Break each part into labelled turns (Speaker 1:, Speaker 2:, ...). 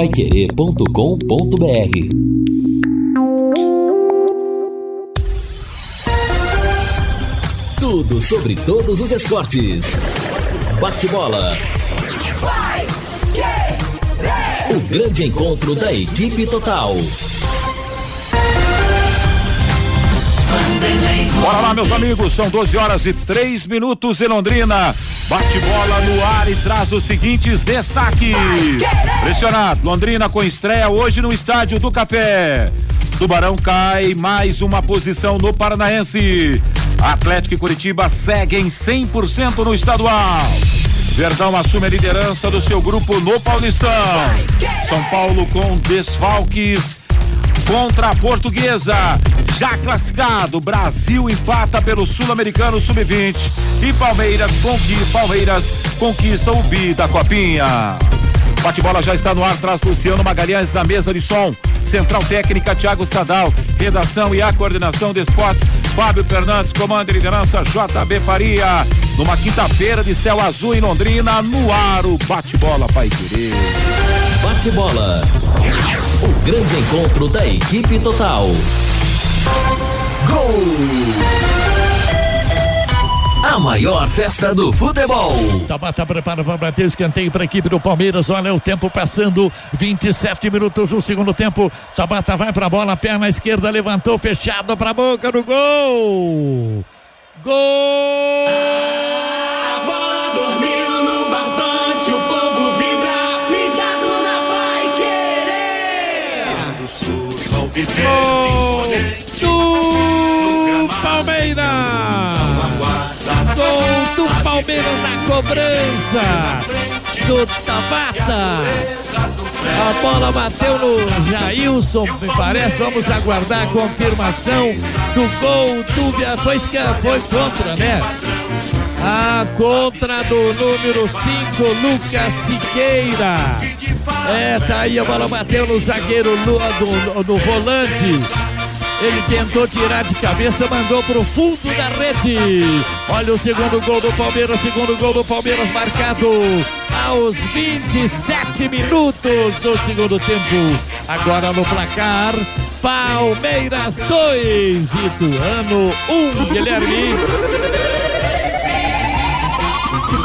Speaker 1: paiquerê.com.br Tudo sobre todos os esportes. Bate-bola. O grande encontro da equipe total.
Speaker 2: Bora lá, meus amigos, são 12 horas e 3 minutos em Londrina. Bate bola no ar e traz os seguintes destaques. Pressionado, Londrina com estreia hoje no Estádio do Café. Tubarão cai mais uma posição no Paranaense. Atlético e Curitiba seguem 100% no estadual. Verdão assume a liderança do seu grupo no Paulistão. São Paulo com desfalques contra a Portuguesa. Já classificado, Brasil empata pelo Sul-Americano Sub-20 e Palmeiras, conqui, Palmeiras conquista o bi da Copinha. Bate-bola já está no ar, traz Luciano Magalhães na mesa de som. Central Técnica Thiago Sadal, redação e a coordenação de esportes, Fábio Fernandes, comando e liderança JB Faria. Numa quinta-feira de céu azul em Londrina, no ar o bate-bola Pai Querer.
Speaker 1: Bate-bola. O grande encontro da equipe total. Gol! A maior festa do futebol.
Speaker 3: Tabata prepara para bater escanteio para a equipe do Palmeiras. Olha o tempo passando, 27 minutos do segundo tempo. Tabata vai para a bola, perna esquerda levantou, fechado para a boca do gol. Gol!
Speaker 4: A
Speaker 3: Palmeiras na cobrança do Tabata. A bola bateu no Jailson, me parece. Vamos aguardar a confirmação do gol do foi, foi contra, né? A contra do número 5, Lucas Siqueira. É, tá aí, a bola bateu no zagueiro Lu- do, do volante. Ele tentou tirar de cabeça, mandou pro fundo da rede. Olha o segundo gol do Palmeiras, segundo gol do Palmeiras marcado aos 27 minutos do segundo tempo. Agora no placar, Palmeiras 2, Ituano 1, Guilherme.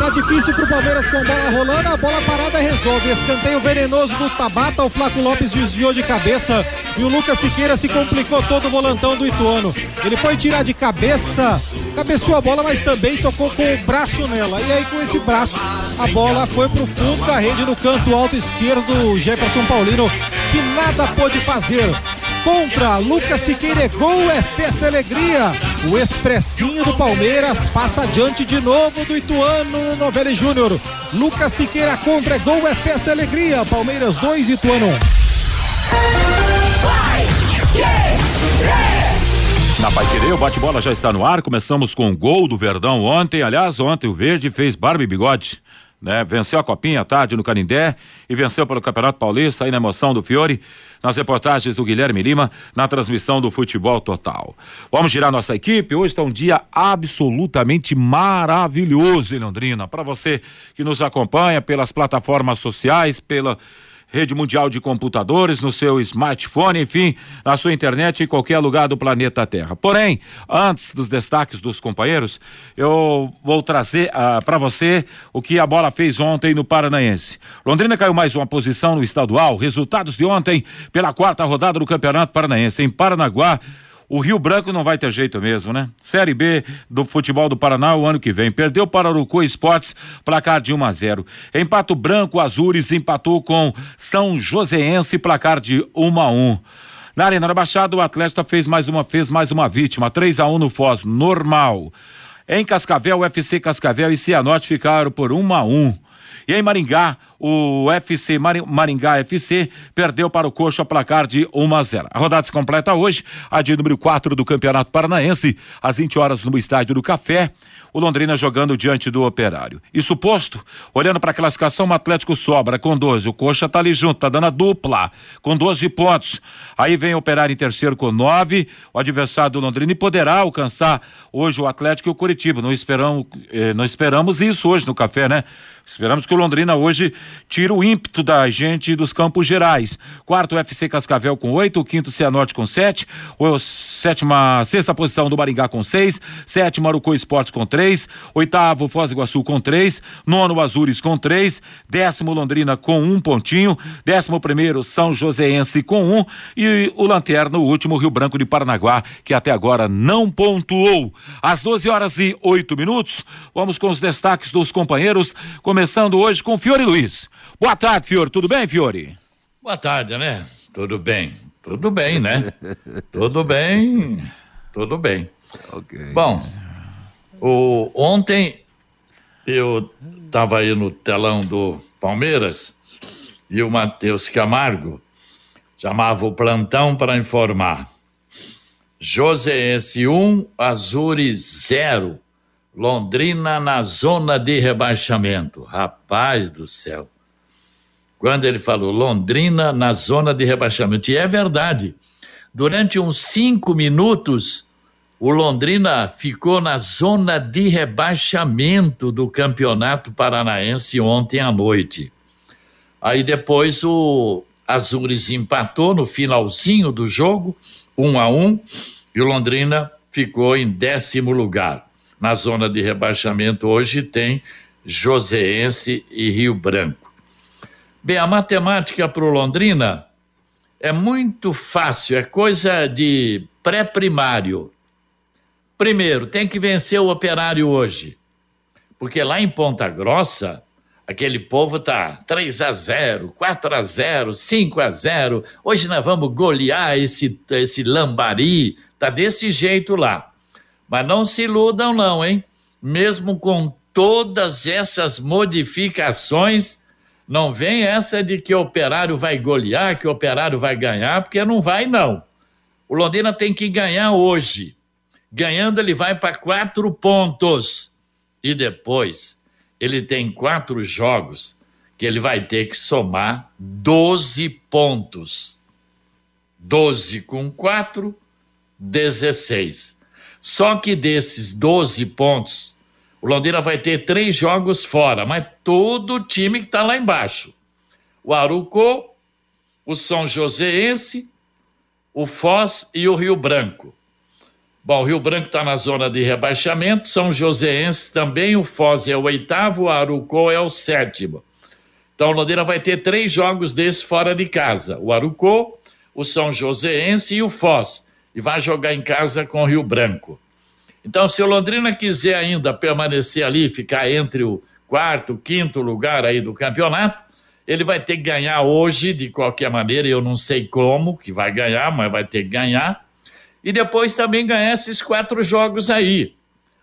Speaker 5: Tá difícil pro Palmeiras com bola rolando, a bola parada resolve. Escanteio venenoso do Tabata, o Flaco Lopes desviou de cabeça e o Lucas Siqueira se complicou todo o volantão do Ituano. Ele foi tirar de cabeça, cabeceou a bola, mas também tocou com o braço nela. E aí com esse braço, a bola foi pro fundo da rede no canto alto esquerdo, o Jefferson Paulino, que nada pôde fazer. Contra Lucas Siqueira é gol, é festa e alegria. O expressinho do Palmeiras passa adiante de novo do Ituano no Novelli Júnior. Lucas Siqueira contra é gol, é festa e alegria. Palmeiras 2, Ituano 1.
Speaker 2: Na Pai Querer, o bate-bola já está no ar. Começamos com o gol do Verdão ontem. Aliás, ontem o Verde fez barba e bigode. Né? Venceu a Copinha à tarde no Canindé e venceu pelo Campeonato Paulista aí na emoção do Fiore, nas reportagens do Guilherme Lima, na transmissão do Futebol Total. Vamos girar nossa equipe. Hoje está um dia absolutamente maravilhoso em Londrina. Para você que nos acompanha pelas plataformas sociais, pela rede mundial de computadores, no seu smartphone, enfim, na sua internet em qualquer lugar do planeta Terra. Porém, antes dos destaques dos companheiros, eu vou trazer ah, para você o que a bola fez ontem no Paranaense. Londrina caiu mais uma posição no estadual. Resultados de ontem pela quarta rodada do Campeonato Paranaense em Paranaguá. O Rio Branco não vai ter jeito mesmo, né? Série B do futebol do Paraná o ano que vem. Perdeu para Urucu Esportes, placar de 1 a 0. Em Pato Branco, Azures empatou com São Joséense, placar de 1 a 1. Na Arena da Baixada, o Atlético fez mais uma, fez mais uma vítima, 3 a 1 no Foz, normal. Em Cascavel, o FC Cascavel e Cianorte ficaram por 1 a 1. E em Maringá, o FC Mari- Maringá FC perdeu para o Coxa placar de 1 a 0. A rodada se completa hoje, a de número 4 do Campeonato Paranaense, às 20 horas no Estádio do Café. O Londrina jogando diante do Operário. Isso posto, olhando para a classificação, o Atlético sobra com 12. O Coxa tá ali junto, tá dando a dupla, com 12 pontos. Aí vem o Operário em terceiro com 9. O adversário do Londrina e poderá alcançar hoje o Atlético e o Curitiba. Não eh, não esperamos isso hoje no café, né? Esperamos que o Londrina hoje tira o ímpeto da gente dos Campos Gerais. Quarto, FC Cascavel com oito, quinto, Cianorte com sete, o sétima, sexta posição do Maringá com seis, sétimo, Arucô Esportes com três, oitavo, Foz do Iguaçu com três, nono, Azures com três, décimo, Londrina com um pontinho, décimo primeiro, São Joséense com um e o Lanterna, o último, Rio Branco de Paranaguá, que até agora não pontuou. Às 12 horas e oito minutos, vamos com os destaques dos companheiros, começando hoje com Fiore Luiz. Boa tarde, Fiore. Tudo bem, Fiore?
Speaker 6: Boa tarde, né? Tudo bem. Tudo bem, né? tudo bem. Tudo bem.
Speaker 7: Ok.
Speaker 6: Bom, o, ontem eu estava aí no telão do Palmeiras e o Matheus Camargo chamava o plantão para informar. Joseense 1, Azures 0. Londrina na zona de rebaixamento. Rapaz do céu. Quando ele falou Londrina na zona de rebaixamento. E é verdade. Durante uns cinco minutos, o Londrina ficou na zona de rebaixamento do Campeonato Paranaense ontem à noite. Aí depois o Azures empatou no finalzinho do jogo, um a um, e o Londrina ficou em décimo lugar. Na zona de rebaixamento hoje tem Joseense e Rio Branco. Bem, a matemática para o Londrina é muito fácil, é coisa de pré-primário. Primeiro, tem que vencer o operário hoje. Porque lá em Ponta Grossa, aquele povo tá 3 a 0, 4 a 0, 5 a 0. Hoje nós vamos golear esse esse lambari, tá desse jeito lá. Mas não se iludam não, hein? Mesmo com todas essas modificações, não vem essa de que o operário vai golear, que o operário vai ganhar, porque não vai não. O Londrina tem que ganhar hoje. Ganhando, ele vai para quatro pontos. E depois, ele tem quatro jogos que ele vai ter que somar 12 pontos. 12 com 4, 16. Só que desses 12 pontos, o Londrina vai ter três jogos fora, mas todo o time que está lá embaixo. O Arucô, o São Joséense, o Foz e o Rio Branco. Bom, o Rio Branco está na zona de rebaixamento, São Joséense também, o Foz é o oitavo, o Arucó é o sétimo. Então, o Londrina vai ter três jogos desses fora de casa: o Arucó, o São Joséense e o Foz. E vai jogar em casa com o Rio Branco. Então, se o Londrina quiser ainda permanecer ali, ficar entre o quarto, quinto lugar aí do campeonato, ele vai ter que ganhar hoje, de qualquer maneira, eu não sei como que vai ganhar, mas vai ter que ganhar e depois também ganhar esses quatro jogos aí.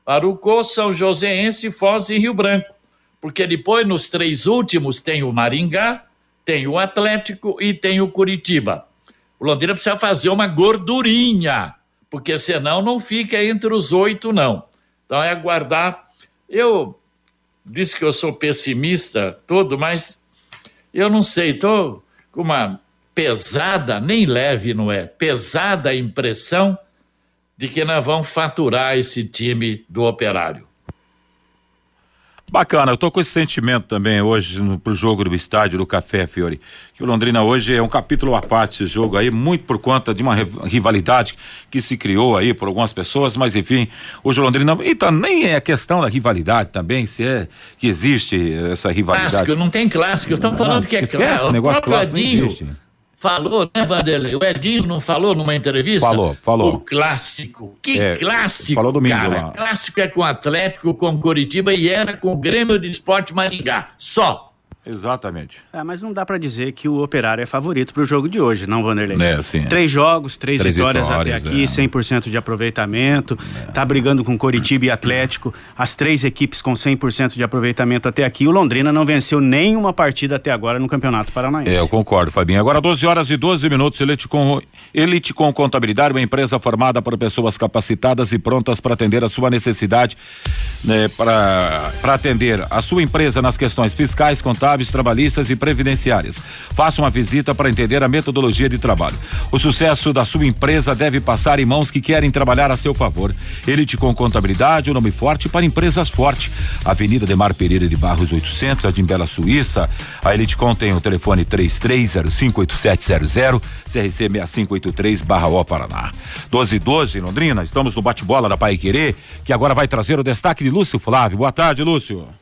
Speaker 6: Arucô, São Joséense, Foz e Rio Branco. Porque depois, nos três últimos, tem o Maringá, tem o Atlético e tem o Curitiba. O Londrina precisa fazer uma gordurinha, porque senão não fica entre os oito, não. Então é aguardar. Eu disse que eu sou pessimista, todo, mas eu não sei, estou com uma pesada, nem leve não é, pesada impressão de que nós vamos faturar esse time do operário.
Speaker 2: Bacana, eu tô com esse sentimento também hoje no, pro jogo do estádio do Café Fiore. Que o Londrina hoje é um capítulo à parte esse jogo aí, muito por conta de uma rivalidade que se criou aí por algumas pessoas, mas enfim, hoje o Londrina. Então, nem é a questão da rivalidade também, se é que existe essa rivalidade.
Speaker 6: Clássico, não tem clássico, estão falando que é
Speaker 2: Esquece,
Speaker 6: clássico.
Speaker 2: o negócio clássico
Speaker 6: Edinho
Speaker 2: existe.
Speaker 6: Falou, né, Vanderlei? O Edinho não falou numa entrevista?
Speaker 2: Falou, falou.
Speaker 6: O clássico. Que
Speaker 2: É,
Speaker 6: clássico,
Speaker 2: falou domingo
Speaker 6: cara.
Speaker 2: lá.
Speaker 6: Clássico é com o Atlético, com Curitiba e era com o Grêmio de Esporte Maringá. Só.
Speaker 2: Exatamente.
Speaker 7: Ah, mas não dá pra dizer que o Operário é favorito pro jogo de hoje, não, Vanderlei?
Speaker 2: É, sim.
Speaker 7: Três jogos, três,
Speaker 2: Três
Speaker 7: vitórias,
Speaker 2: vitórias,
Speaker 7: até aqui,
Speaker 2: é.
Speaker 7: 100% de aproveitamento. Tá brigando com Coritiba e Atlético, as três equipes com 100% de aproveitamento até aqui. O Londrina não venceu nenhuma partida até agora no Campeonato Paranaense.
Speaker 2: É, eu concordo, Fabinho. Agora 12 horas e 12 minutos, Elite com, Elite com Contabilidade, uma empresa formada por pessoas capacitadas e prontas para atender a sua necessidade, né, para atender a sua empresa nas questões fiscais, contábeis contábeis, trabalhistas e previdenciárias. Faça uma visita para entender a metodologia de trabalho. O sucesso da sua empresa deve passar em mãos que querem trabalhar a seu favor. Elite com contabilidade, o um nome forte para empresas forte. Avenida Demar Pereira de Barros 800, Jardim Bela Suíça. A Elite Com tem o telefone 33058700, CRC 6583 barra O Paraná. 12 e 12 Londrina, estamos no bate-bola da Pai Querer, que agora vai trazer o destaque de Lúcio Flávio. Boa tarde, Lúcio.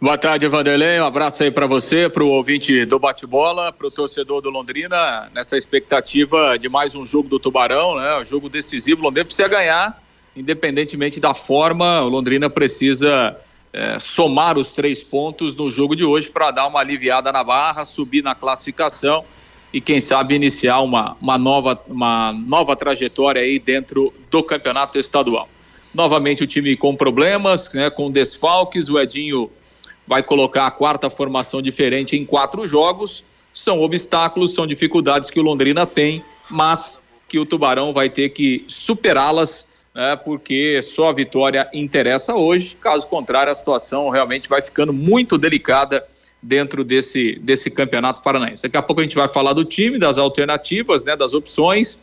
Speaker 8: Boa tarde, Vanderlei. Um abraço aí para você, para o ouvinte do bate-bola, para o torcedor do Londrina, nessa expectativa de mais um jogo do Tubarão, né? Um jogo decisivo. O Londrina precisa ganhar, independentemente da forma. O Londrina precisa é, somar os três pontos no jogo de hoje para dar uma aliviada na barra, subir na classificação e quem sabe iniciar uma, uma, nova, uma nova trajetória aí dentro do campeonato estadual. Novamente o time com problemas, né, com desfalques, o Edinho vai colocar a quarta formação diferente em quatro jogos. São obstáculos, são dificuldades que o Londrina tem, mas que o Tubarão vai ter que superá-las, né, porque só a vitória interessa hoje. Caso contrário, a situação realmente vai ficando muito delicada dentro desse, desse campeonato paranaense. Daqui a pouco a gente vai falar do time, das alternativas, né, das opções.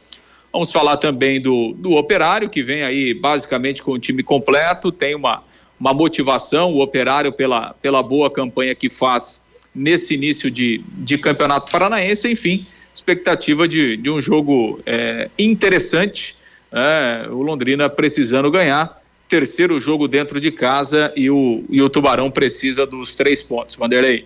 Speaker 8: Vamos falar também do, do operário, que vem aí basicamente com o time completo, tem uma, uma motivação, o operário pela, pela boa campanha que faz nesse início de, de campeonato paranaense, enfim, expectativa de, de um jogo é, interessante, é, o Londrina precisando ganhar, terceiro jogo dentro de casa e o, e o Tubarão precisa dos três pontos. Vanderlei.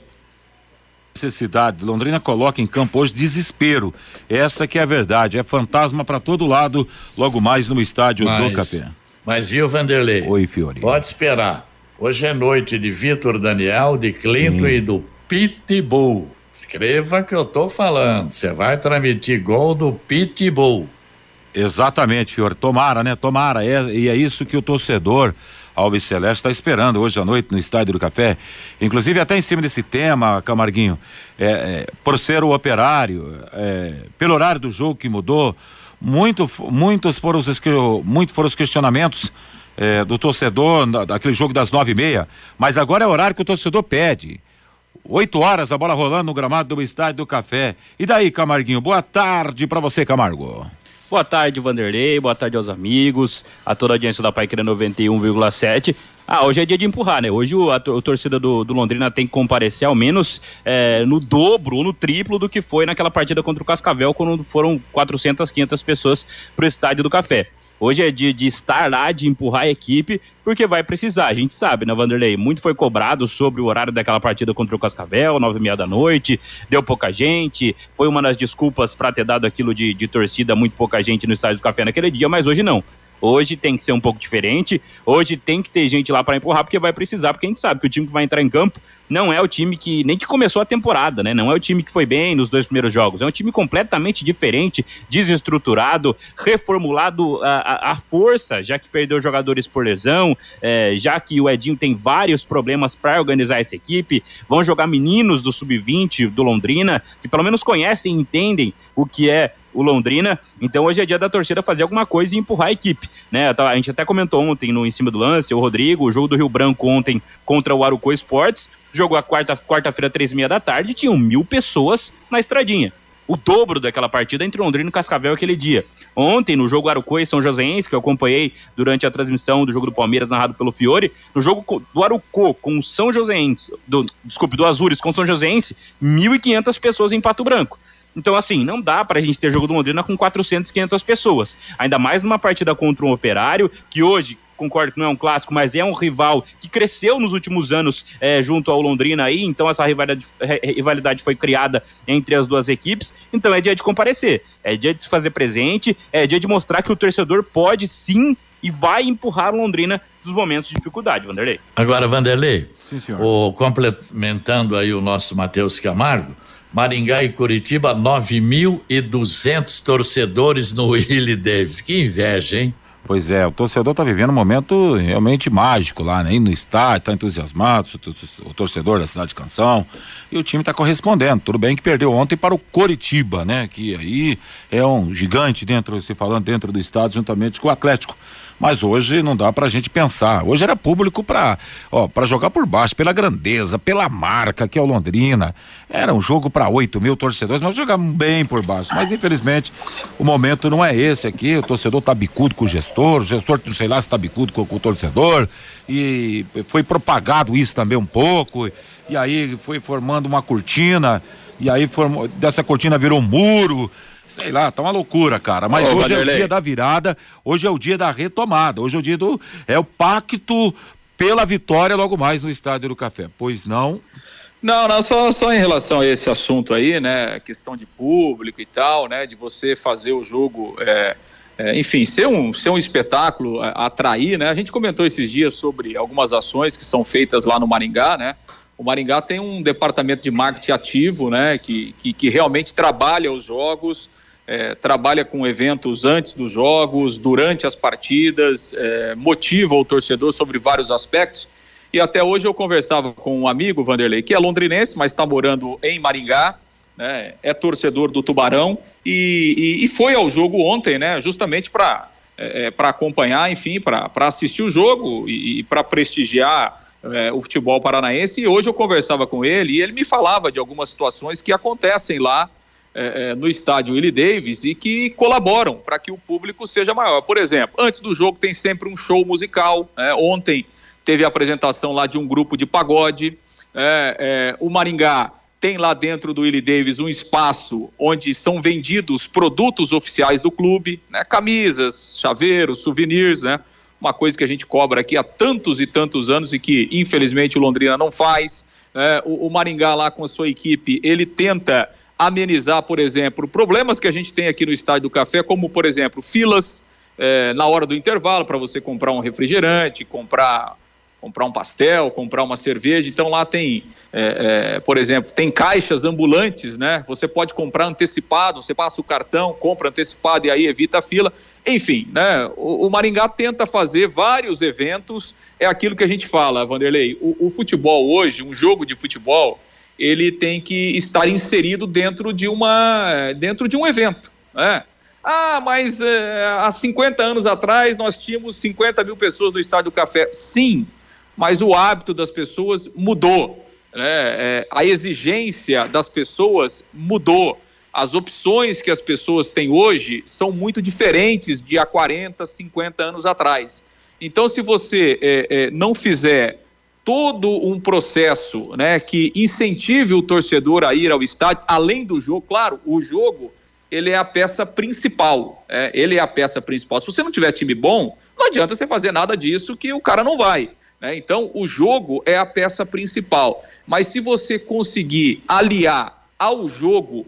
Speaker 2: Necessidade. Londrina coloca em campo hoje desespero. Essa que é a verdade. É fantasma para todo lado, logo mais no estádio
Speaker 6: mas,
Speaker 2: do Capé.
Speaker 6: Mas viu, Vanderlei?
Speaker 2: Oi, Fiori.
Speaker 6: Pode esperar. Hoje é noite de Vitor Daniel, de Clinton e do Pitbull. Escreva que eu tô falando. Você vai transmitir gol do Pitbull.
Speaker 2: Exatamente, Fiore. Tomara, né? Tomara. É, e é isso que o torcedor Alves Celeste está esperando hoje à noite no Estádio do Café. Inclusive, até em cima desse tema, Camarguinho, é, é, por ser o operário, é, pelo horário do jogo que mudou, muito, muitos, foram os, muito foram os questionamentos é, do torcedor, daquele jogo das nove e meia, mas agora é o horário que o torcedor pede. Oito horas, a bola rolando no gramado do Estádio do Café. E daí, Camarguinho? Boa tarde para você, Camargo.
Speaker 9: Boa tarde, Vanderlei. Boa tarde aos amigos, a toda a audiência da Paiqueira 91,7. Ah, hoje é dia de empurrar, né? Hoje o, a, a torcida do, do, Londrina tem que comparecer ao menos é, no dobro ou no triplo do que foi naquela partida contra o Cascavel, quando foram 400, 500 pessoas para o Estádio do Café. Hoje é dia de estar lá, de empurrar a equipe, porque vai precisar. A gente sabe, né, Vanderlei? Muito foi cobrado sobre o horário daquela partida contra o Cascavel, nove e meia da noite, deu pouca gente, foi uma das desculpas para ter dado aquilo de, de torcida, muito pouca gente no estádio do Café naquele dia, mas hoje não. Hoje tem que ser um pouco diferente. Hoje tem que ter gente lá para empurrar, porque vai precisar, porque a gente sabe que o time que vai entrar em campo não é o time que nem que começou a temporada, né? Não é o time que foi bem nos dois primeiros jogos. É um time completamente diferente, desestruturado, reformulado a, força, já que perdeu jogadores por lesão, é, já que o Edinho tem vários problemas para organizar essa equipe. Vão jogar meninos do sub-20 do Londrina, que pelo menos conhecem e entendem o que é o Londrina. Então hoje é dia da torcida fazer alguma coisa e empurrar a equipe. Né? A gente até comentou ontem no Em Cima do Lance, o Rodrigo, o jogo do Rio Branco ontem contra o Aruco Esportes. Jogou a quarta, quarta-feira, três e meia da tarde, tinham mil pessoas na estradinha. O dobro daquela partida entre Londrina e Cascavel aquele dia. Ontem, no jogo Arucô e São Joséense, que eu acompanhei durante a transmissão do jogo do Palmeiras narrado pelo Fiore, no jogo do Arucô com o São Joséense, do, desculpe, do Azures com o São Joséense, 1.500 pessoas em Pato Branco. Então, assim, não dá para a gente ter jogo do Londrina com 400, 500 pessoas. Ainda mais numa partida contra um operário, que hoje, concordo que não é um clássico, mas é um rival que cresceu nos últimos anos é, junto ao Londrina aí, então essa rivalidade, rivalidade foi criada entre as duas equipes. Então é dia de comparecer, é dia de se fazer presente, é dia de mostrar que o torcedor pode sim e vai empurrar o Londrina dos momentos de dificuldade, Vanderlei.
Speaker 6: Agora, Vanderlei, Sim, senhor. O, complementando aí o nosso Matheus Camargo, Maringá e Curitiba, 9.200 torcedores no Willie Davis. Que inveja, hein?
Speaker 2: Pois é, o torcedor está vivendo um momento realmente mágico lá, né? Indo no estádio, está entusiasmado, o torcedor da cidade de Canção, e o time está correspondendo. Tudo bem que perdeu ontem para o Coritiba, né? Que aí é um gigante dentro, se falando dentro do estádio, juntamente com o Atlético. Mas hoje não dá pra gente pensar. Hoje era público pra, ó, pra jogar por baixo, pela grandeza, pela marca que é o Londrina. Era um jogo pra 8 mil torcedores, nós jogamos bem por baixo. Mas infelizmente o momento não é esse aqui. O torcedor tá bicudo com o gestor, o gestor, não sei lá se tá bicudo com, com o torcedor. E foi propagado isso também um pouco. E aí foi formando uma cortina. E aí formou, dessa cortina virou um muro. Sei lá, tá uma loucura, cara. Mas
Speaker 8: Ô,
Speaker 2: hoje é o
Speaker 8: Vanderlei.
Speaker 2: dia da virada, hoje é o dia da retomada, hoje é o dia do. É o pacto pela vitória logo mais no Estádio do Café. Pois não.
Speaker 8: Não, não, só, só em relação a esse assunto aí, né? Questão de público e tal, né? De você fazer o jogo, é, é, enfim, ser um, ser um espetáculo, atrair, né? A gente comentou esses dias sobre algumas ações que são feitas lá no Maringá, né? O Maringá tem um departamento de marketing ativo, né? Que, que, que realmente trabalha os jogos, é, trabalha com eventos antes dos jogos, durante as partidas, é, motiva o torcedor sobre vários aspectos. E até hoje eu conversava com um amigo, Vanderlei, que é londrinense, mas está morando em Maringá, né, é torcedor do Tubarão e, e- e foi ao jogo ontem, né, justamente para é, para acompanhar, enfim, para assistir o jogo e, e para prestigiar é, o futebol paranaense. E hoje eu conversava com ele e ele me falava de algumas situações que acontecem lá é, é, no estádio Willie Davis e que colaboram para que o público seja maior. Por exemplo, antes do jogo tem sempre um show musical. né? Ontem teve a apresentação lá de um grupo de pagode. É, é, o Maringá tem lá dentro do Willie Davis um espaço onde são vendidos produtos oficiais do clube, né? camisas, chaveiros, souvenirs, né? Uma coisa que a gente cobra aqui há tantos e tantos anos e que infelizmente o Londrina não faz. né? o, o Maringá lá com a sua equipe, ele tenta amenizar, por exemplo, problemas que a gente tem aqui no Estádio do Café, como por exemplo filas eh, na hora do intervalo para você comprar um refrigerante, comprar comprar um pastel, comprar uma cerveja. Então lá tem, é, é, por exemplo, tem caixas ambulantes, né? Você pode comprar antecipado, você passa o cartão, compra antecipado e aí evita a fila. Enfim, né? O, o Maringá tenta fazer vários eventos. É aquilo que a gente fala, Vanderlei. O, o futebol hoje, um jogo de futebol, ele tem que estar inserido dentro de uma, dentro de um evento, né? Ah, mas é, há 50 anos atrás nós tínhamos 50 mil pessoas no Estádio do Café. Sim, mas o hábito das pessoas mudou. Né? É, a exigência das pessoas mudou. As opções que as pessoas têm hoje são muito diferentes de há 40, 50 anos atrás. Então, se você é, é, não fizer todo um processo né, que incentive o torcedor a ir ao estádio, além do jogo, claro, o jogo ele é a peça principal. é, ele é a peça principal. Se você não tiver time bom, não adianta você fazer nada disso que o cara não vai. Né? Então, o jogo é a peça principal. Mas se você conseguir aliar ao jogo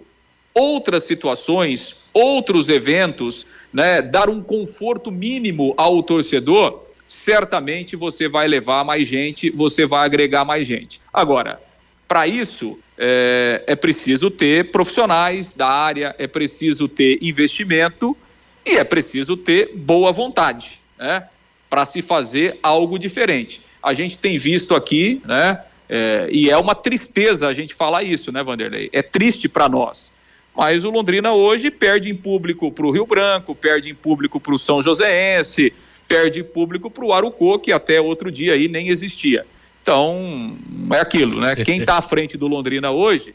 Speaker 8: outras situações, outros eventos, né, dar um conforto mínimo ao torcedor, certamente você vai levar mais gente, você vai agregar mais gente. Agora, para isso, é, é preciso ter profissionais da área, é preciso ter investimento e é preciso ter boa vontade, né? Para se fazer algo diferente. A gente tem visto aqui, né? é, e é uma tristeza a gente falar isso, né, Vanderlei? É triste para nós. Mas o Londrina hoje perde em público para o Rio Branco, perde em público para o São Joséense, perde em público para o Arucô, que até outro dia aí nem existia. Então, é aquilo, né? Quem está à frente do Londrina hoje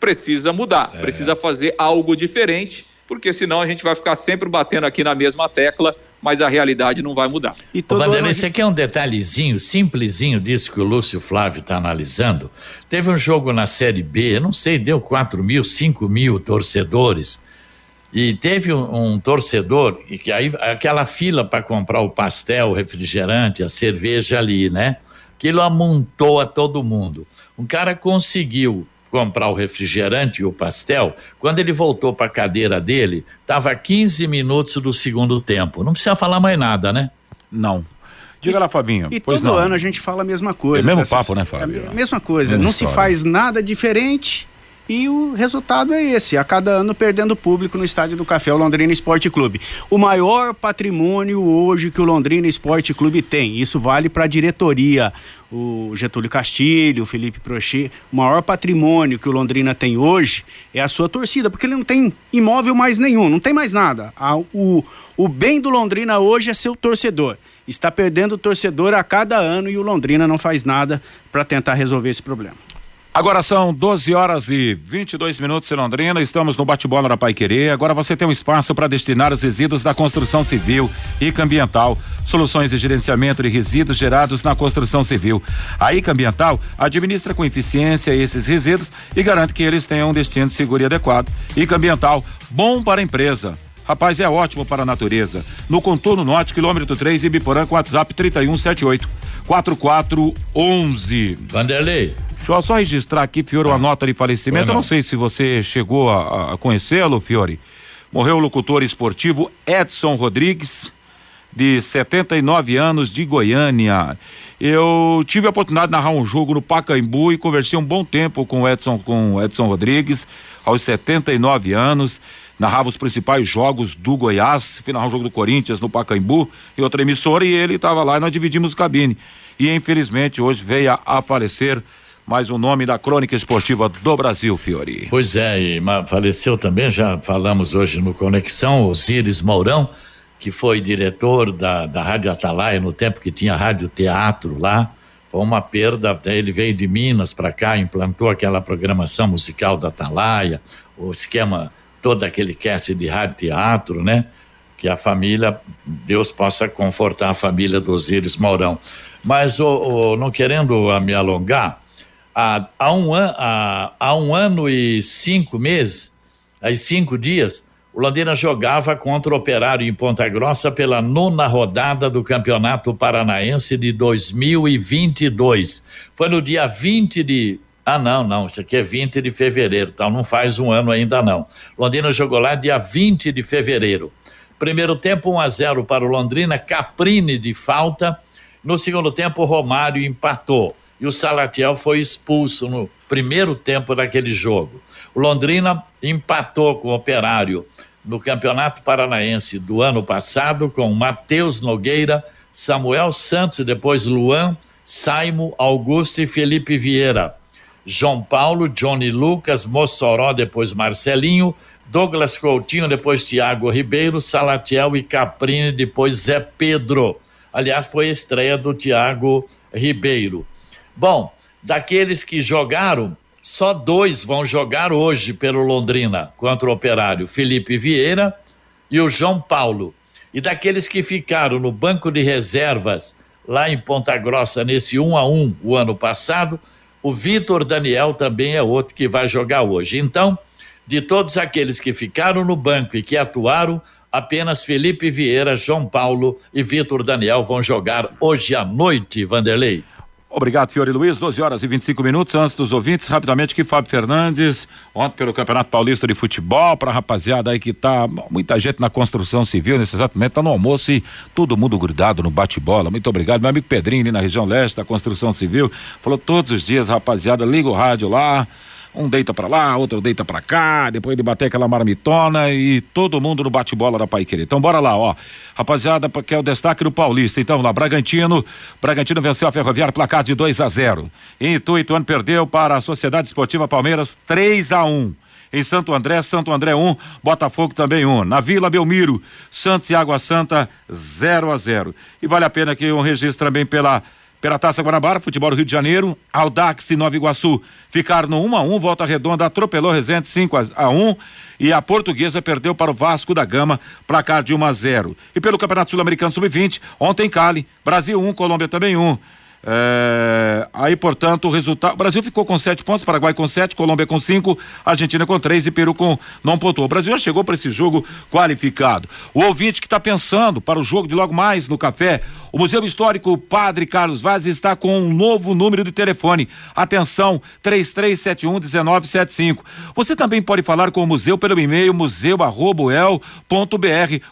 Speaker 8: precisa mudar, precisa fazer algo diferente, porque senão a gente vai ficar sempre batendo aqui na mesma tecla, mas a realidade não vai mudar.
Speaker 7: E
Speaker 6: Vanderlei,
Speaker 7: a
Speaker 6: você
Speaker 7: gente-
Speaker 6: quer um detalhezinho, simplesinho disso que o Lúcio Flávio está analisando? Teve um jogo na Série B, eu não sei, deu 4 mil, 5 mil torcedores. E teve um, um torcedor, e que aí aquela fila para comprar o pastel, o refrigerante, a cerveja ali, né? Aquilo amontou a todo mundo. Um cara conseguiu comprar o refrigerante e o pastel, quando ele voltou para a cadeira dele, estava 15 minutos do segundo tempo. Não precisa falar mais nada, né?
Speaker 2: Não. Diga lá, Fabinho.
Speaker 7: E
Speaker 2: pois
Speaker 7: todo
Speaker 2: não.
Speaker 7: ano a gente fala a mesma coisa.
Speaker 2: É o mesmo
Speaker 7: dessas-
Speaker 2: papo, né, Fábio?
Speaker 7: É a mesma coisa.
Speaker 2: Mesma
Speaker 7: não
Speaker 2: história.
Speaker 7: se faz nada diferente E o resultado é esse, a cada ano perdendo público no estádio do Café, o Londrina Esporte Clube. O maior patrimônio hoje que o Londrina Esporte Clube tem, isso vale para a diretoria, o Getúlio Castilho, o Felipe Prochet, o maior patrimônio que o Londrina tem hoje é a sua torcida, porque ele não tem imóvel mais nenhum, não tem mais nada. A, o, o bem do Londrina hoje é seu torcedor. Está perdendo o torcedor a cada ano e o Londrina não faz nada para tentar resolver esse problema.
Speaker 2: Agora são 12 horas e 22 minutos em Londrina. Estamos no bate-bola da Pai Querer. Agora você tem um espaço para destinar os resíduos da construção civil e ambiental. Soluções de gerenciamento de resíduos gerados na construção civil. A ICA Ambiental administra com eficiência esses resíduos e garante que eles tenham um destino seguro e adequado. ICA Ambiental, bom para a empresa. Rapaz, é ótimo para a natureza. No contorno norte, quilômetro 3, Ibiporã, com WhatsApp 3178 4411.
Speaker 6: Vanderlei.
Speaker 2: Deixa eu só registrar aqui, Fiore, uma nota de falecimento. Eu não sei se você chegou a, a conhecê-lo, Fiore. Morreu o locutor esportivo Edson Rodrigues, de 79 anos, de Goiânia. Eu tive a oportunidade de narrar um jogo no Pacaembu e conversei um bom tempo com o Edson, com Edson Rodrigues, aos 79 anos. Narrava os principais jogos do Goiás, narrar o jogo do Corinthians no Pacaembu, em outra emissora, e ele estava lá e nós dividimos cabine. E infelizmente hoje veio a, a falecer mais um nome da crônica esportiva do Brasil, Fiori.
Speaker 6: Pois é, e faleceu também, já falamos hoje no Conexão, Osíris Mourão, que foi diretor da, da Rádio Atalaia no tempo que tinha rádio teatro lá. Foi uma perda, ele veio de Minas para cá, implantou aquela programação musical da Atalaia, o esquema, todo aquele cast de rádio teatro, né? Que a família, Deus possa confortar a família do Osíris Mourão. Mas, ô, ô, não querendo me alongar, há, há, um an, há, há um ano e cinco meses, aí cinco dias, o Londrina jogava contra o Operário em Ponta Grossa pela nona rodada do Campeonato Paranaense de 2022. Foi no dia 20 de. Ah, não, não, isso aqui é 20 de fevereiro, então não faz um ano ainda não. Londrina jogou lá dia 20 de fevereiro. Primeiro tempo 1 a 0 para o Londrina, Caprini de falta. No segundo tempo, Romário empatou e o Salatiel foi expulso no primeiro tempo daquele jogo. O Londrina empatou com o Operário no Campeonato Paranaense do ano passado com Matheus Nogueira, Samuel Santos, depois Luan, Saimo, Augusto e Felipe Vieira. João Paulo, Johnny Lucas, Mossoró, depois Marcelinho, Douglas Coutinho, depois Tiago Ribeiro, Salatiel e Caprini, depois Zé Pedro. Aliás, foi a estreia do Tiago Ribeiro. Bom, daqueles que jogaram, só dois vão jogar hoje pelo Londrina contra o Operário: Felipe Vieira e o João Paulo. E daqueles que ficaram no banco de reservas lá em Ponta Grossa nesse 1 a 1 o ano passado, o Vitor Daniel também é outro que vai jogar hoje. Então, de todos aqueles que ficaram no banco e que atuaram, apenas Felipe Vieira, João Paulo e Vitor Daniel vão jogar hoje à noite, Vanderlei.
Speaker 2: Obrigado, Fiore Luiz. 12 horas e 25 minutos. Antes dos ouvintes, rapidamente aqui, Fábio Fernandes, ontem pelo Campeonato Paulista de Futebol, para a rapaziada aí que tá, muita gente na construção civil, nesse exato momento, tá no almoço e todo mundo grudado no bate-bola. Muito obrigado. Meu amigo Pedrinho, ali na região leste da construção civil, falou todos os dias, rapaziada, liga o rádio lá. Um deita pra lá, outro deita pra cá, depois de bater aquela marmitona e todo mundo no bate-bola da Pai Querer. Então bora lá, ó. Rapaziada, que é o destaque do Paulista. Então lá, Bragantino. Bragantino venceu a Ferroviária, placar de 2 a 0. Em Itu, Ituano perdeu para a Sociedade Esportiva Palmeiras 3 a 1. Em Santo André, Santo André 1, um, Botafogo também 1. Um. Na Vila Belmiro, Santos e Água Santa 0 a 0. E vale a pena que um registro também pela pela Taça Guanabara, futebol do Rio de Janeiro, Aldax e Nova Iguaçu ficaram no 1 a 1, volta redonda atropelou Resende 5 a 1 e a Portuguesa perdeu para o Vasco da Gama, placar de 1 a 0. E pelo Campeonato Sul-Americano Sub-20, ontem Cali, Brasil 1, Colômbia também 1. É, aí, portanto, o resultado. Brasil ficou com sete pontos, Paraguai com sete, Colômbia com cinco, Argentina com três e Peru com não pontuou. O Brasil já chegou para esse jogo qualificado. O ouvinte que está pensando para o jogo de logo mais no café, o Museu Histórico Padre Carlos Vaz está com um novo número de telefone. Atenção, 33711975. Você também pode falar com o museu pelo e-mail museu@el.br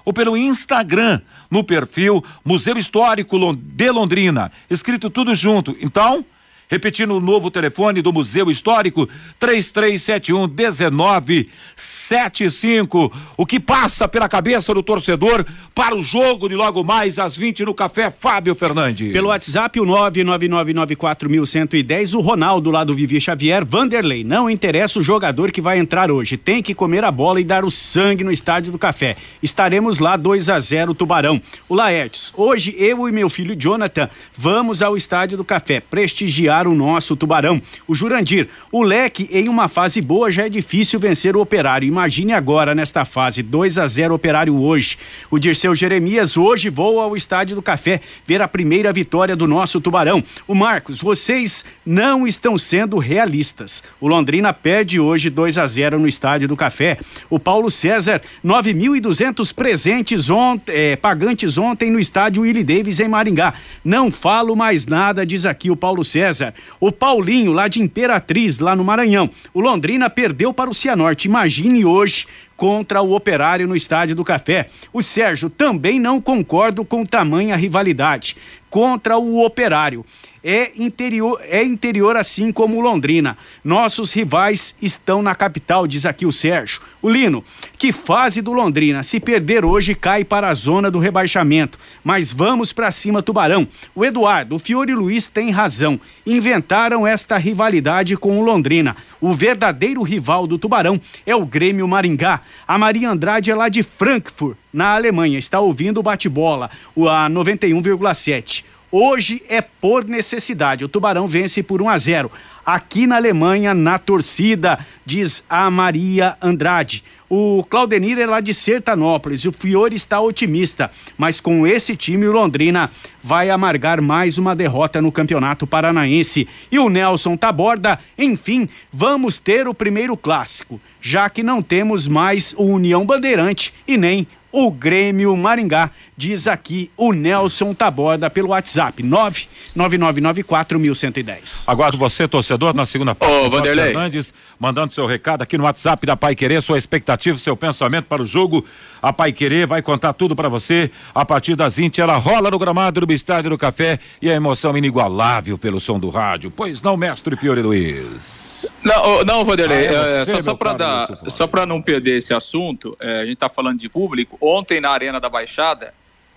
Speaker 2: ou pelo Instagram no perfil Museu Histórico de Londrina, escrito tudo junto. Então, Repetindo o novo telefone do Museu Histórico, 3371 1975. O que passa pela cabeça do torcedor para o jogo de logo mais às 20 no Café Fábio Fernandes?
Speaker 7: Pelo WhatsApp, o 99994.110, o Ronaldo lá do Vivi Xavier, Vanderlei. Não interessa o jogador que vai entrar hoje. Tem que comer a bola e dar o sangue no estádio do Café. Estaremos lá 2 a 0 Tubarão. O Laertes, hoje eu e meu filho Jonathan vamos ao estádio do Café prestigiar o nosso Tubarão. O Jurandir, o Leque em uma fase boa já é difícil vencer o Operário. Imagine agora nesta fase 2 a 0 Operário hoje. O Dirceu Jeremias hoje voa ao estádio do Café ver a primeira vitória do nosso Tubarão. O Marcos, vocês não estão sendo realistas. O Londrina perde hoje 2 a 0 no estádio do Café. O Paulo César, 9.200 presentes ontem, eh, pagantes ontem no estádio Willie Davis em Maringá. Não falo mais nada, diz aqui o Paulo César. O Paulinho, lá de Imperatriz, lá no Maranhão. O Londrina perdeu para o Cianorte. Imagine hoje contra o Operário no Estádio do Café. O Sérgio também não concordo com tamanha rivalidade contra o Operário. É interior, é interior assim como Londrina. Nossos rivais estão na capital, diz aqui o Sérgio. O Lino, que fase do Londrina. Se perder hoje, cai para a zona do rebaixamento. Mas vamos para cima, Tubarão. O Eduardo, o Fiore Luiz tem razão. Inventaram esta rivalidade com o Londrina. O verdadeiro rival do Tubarão é o Grêmio Maringá. A Maria Andrade é lá de Frankfurt, na Alemanha. Está ouvindo o bate-bola, o a 91,7. Hoje é por necessidade. O Tubarão vence por 1 a 0 aqui na Alemanha, na torcida, diz a Maria Andrade. O Claudenir é lá de Sertanópolis o Fiore está otimista, mas com esse time o Londrina vai amargar mais uma derrota no Campeonato Paranaense. E o Nelson Taborda, enfim, vamos ter o primeiro clássico, já que não temos mais o União Bandeirante e nem o Grêmio Maringá, diz aqui o Nelson Taborda pelo WhatsApp 99994110.
Speaker 2: Aguardo você, torcedor, na segunda parte.
Speaker 8: Ô, Vanderlei.
Speaker 2: Fernandes, mandando seu recado aqui no WhatsApp da Pai Querer, sua expectativa, seu pensamento para o jogo. A Pai Querer vai contar tudo para você. A partir das 20, ela rola no gramado do Estádio do Café e a emoção inigualável pelo som do rádio. Pois não, mestre Fiore Luiz.
Speaker 8: Não, não Vanderlei,
Speaker 2: Ah, é
Speaker 8: é, só, só para dar, só para não perder esse assunto, é, a gente está falando de público. Ontem na Arena da Baixada,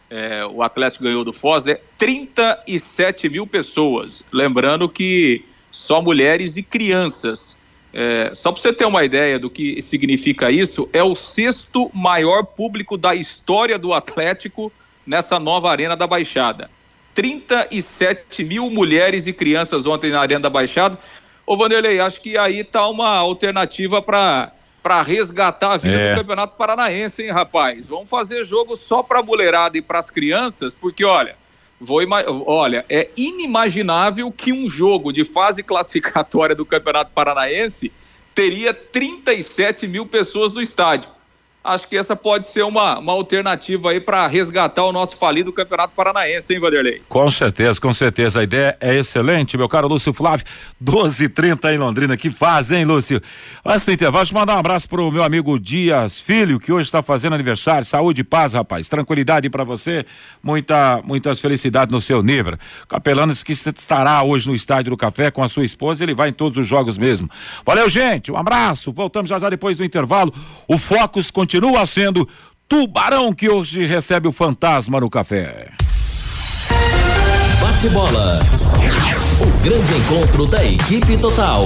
Speaker 8: é, o Atlético ganhou do Foz, né? 37 mil pessoas. Lembrando que só mulheres e crianças. É, só para você ter uma ideia do que significa isso, é o sexto maior público da história do Atlético nessa nova Arena da Baixada. 37 mil mulheres e crianças ontem na Arena da Baixada. Ô, Vanderlei, acho que aí tá uma alternativa para para resgatar a vida
Speaker 2: É.
Speaker 8: do Campeonato Paranaense, hein, rapaz? Vamos fazer jogo só para mulherada e para as crianças, porque olha, vou olha, é inimaginável que um jogo de fase classificatória do Campeonato Paranaense teria 37 mil pessoas no estádio. Acho que essa pode ser uma, uma alternativa aí para resgatar o nosso falido Campeonato Paranaense, hein, Vanderlei?
Speaker 2: Com certeza, com certeza. A ideia é excelente, meu caro Lúcio Flávio. 12h30 em Londrina. Que faz, hein, Lúcio? Antes do intervalo, deixa eu mandar um abraço pro meu amigo Dias Filho, que hoje está fazendo aniversário. Saúde e paz, rapaz. Tranquilidade para você. Muita, muitas felicidades no seu nível. Capelano disse que estará hoje no Estádio do Café com a sua esposa. Ele vai em todos os jogos mesmo. Valeu, gente. Um abraço. Voltamos já já depois do intervalo. O Focus continua sendo Tubarão que hoje recebe o fantasma no café.
Speaker 1: Bate bola. O grande encontro da equipe total.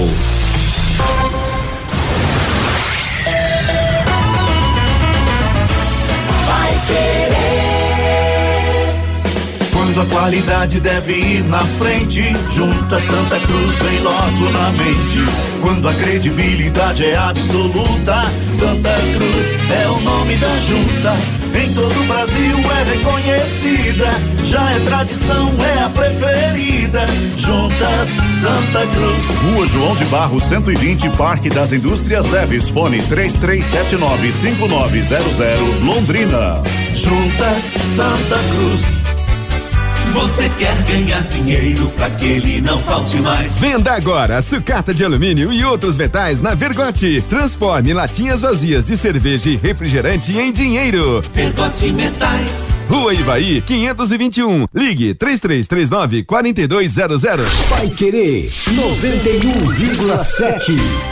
Speaker 10: Quando a qualidade deve ir na frente, junta Santa Cruz vem logo na mente. Quando a credibilidade é absoluta, Santa Cruz é o nome da junta. Em todo o Brasil é reconhecida, já é tradição, é a preferida. Juntas Santa Cruz.
Speaker 11: Rua João de Barro 120, Parque das Indústrias Leves, fone 3379-5900, Londrina.
Speaker 10: Juntas Santa Cruz. Você quer ganhar dinheiro para que ele não falte mais.
Speaker 12: Venda agora sucata de alumínio e outros metais na Vergote. Transforme latinhas vazias de cerveja e refrigerante em dinheiro.
Speaker 10: Vergote Metais.
Speaker 12: Rua Ivaí, 521. Ligue 3339 4200.
Speaker 13: Vai querer 91,7.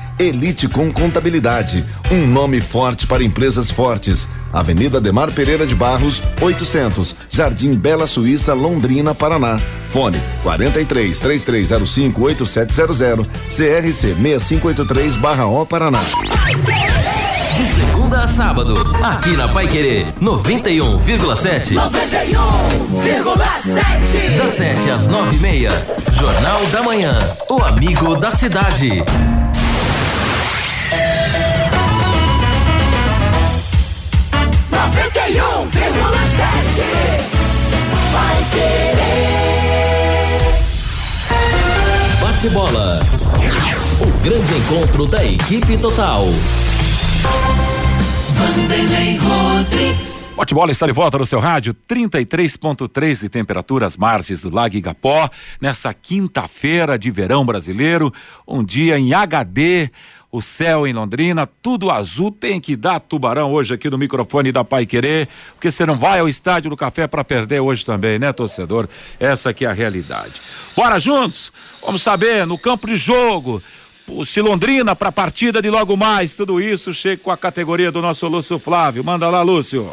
Speaker 14: Elite com Contabilidade, um nome forte para empresas fortes. Avenida Demar Pereira de Barros, 800, Jardim Bela Suíça, Londrina, Paraná. Fone 43 3305 8700, CRC 6583 barra O Paraná.
Speaker 1: De segunda a sábado, aqui na Pai Querer 91,7.
Speaker 4: 91,7.
Speaker 1: Das 7 às 9 e meia. Jornal da Manhã. O amigo da cidade.
Speaker 4: Vai querer.
Speaker 1: Bate bola. O grande encontro da equipe total.
Speaker 4: Vanderlei Rodrigues.
Speaker 2: Bate-bola está de volta no seu rádio, 33,3 de temperatura às margens do Lago Igapó, nessa quinta-feira de verão brasileiro, um dia em HD, o céu em Londrina, tudo azul, tem que dar tubarão hoje aqui no microfone da Pai Querer, porque você não vai ao estádio do café para perder hoje também, né, torcedor? Essa aqui é a realidade. Bora juntos? Vamos saber, no campo de jogo, se Londrina para a partida de logo mais, tudo isso chega com a categoria do nosso Lúcio Flávio. Manda lá, Lúcio.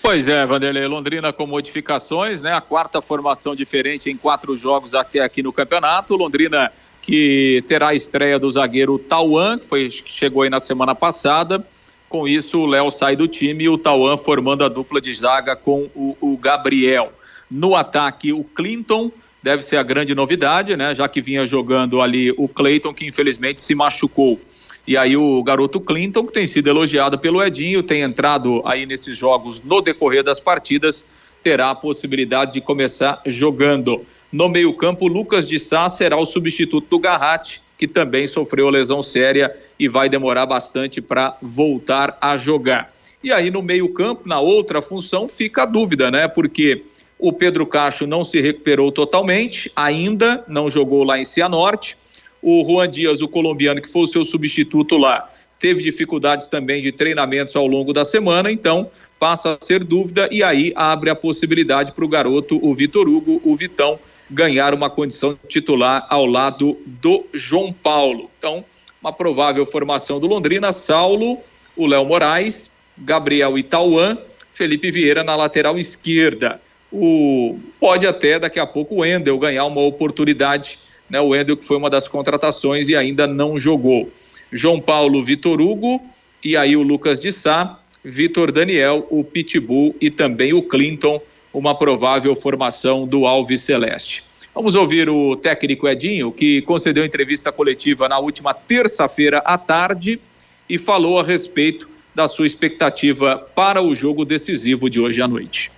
Speaker 8: Pois é, Vanderlei, Londrina com modificações, né? A quarta formação diferente em quatro jogos até aqui no campeonato. Londrina que terá a estreia do zagueiro Tauan, que, foi, que chegou aí na semana passada. Com isso, o Léo sai do time e o Tauan formando a dupla de zaga com o, o Gabriel. No ataque, o Clinton deve ser a grande novidade, né? Já que vinha jogando ali o Cleiton, que infelizmente se machucou. E aí o garoto Clinton, que tem sido elogiado pelo Edinho, tem entrado aí nesses jogos no decorrer das partidas, terá a possibilidade de começar jogando. No meio-campo, Lucas de Sá será o substituto do Garratti, que também sofreu lesão séria e vai demorar bastante para voltar a jogar. E aí no meio-campo, na outra função, fica a dúvida, né? Porque o Pedro Cacho não se recuperou totalmente, ainda não jogou lá em Cianorte. O Juan Dias, o colombiano, que foi o seu substituto lá, teve dificuldades também de treinamentos ao longo da semana, então passa a ser dúvida e aí abre a possibilidade para o garoto, o Vitor Hugo, o Vitão, ganhar uma condição titular ao lado do João Paulo. Então, uma provável formação do Londrina, Saulo, o Léo Moraes, Gabriel Itauã, Felipe Vieira na lateral esquerda. O, pode até daqui a pouco o Endel ganhar uma oportunidade né? O Wendel que foi uma das contratações e ainda não jogou. João Paulo, Vitor Hugo e aí o Lucas de Sá, Vitor Daniel, o Pitbull e também o Clinton, uma provável formação do Alves Celeste. Vamos ouvir o técnico Edinho, que concedeu entrevista coletiva na última terça-feira à tarde e falou a respeito da sua expectativa para o jogo decisivo de hoje à noite.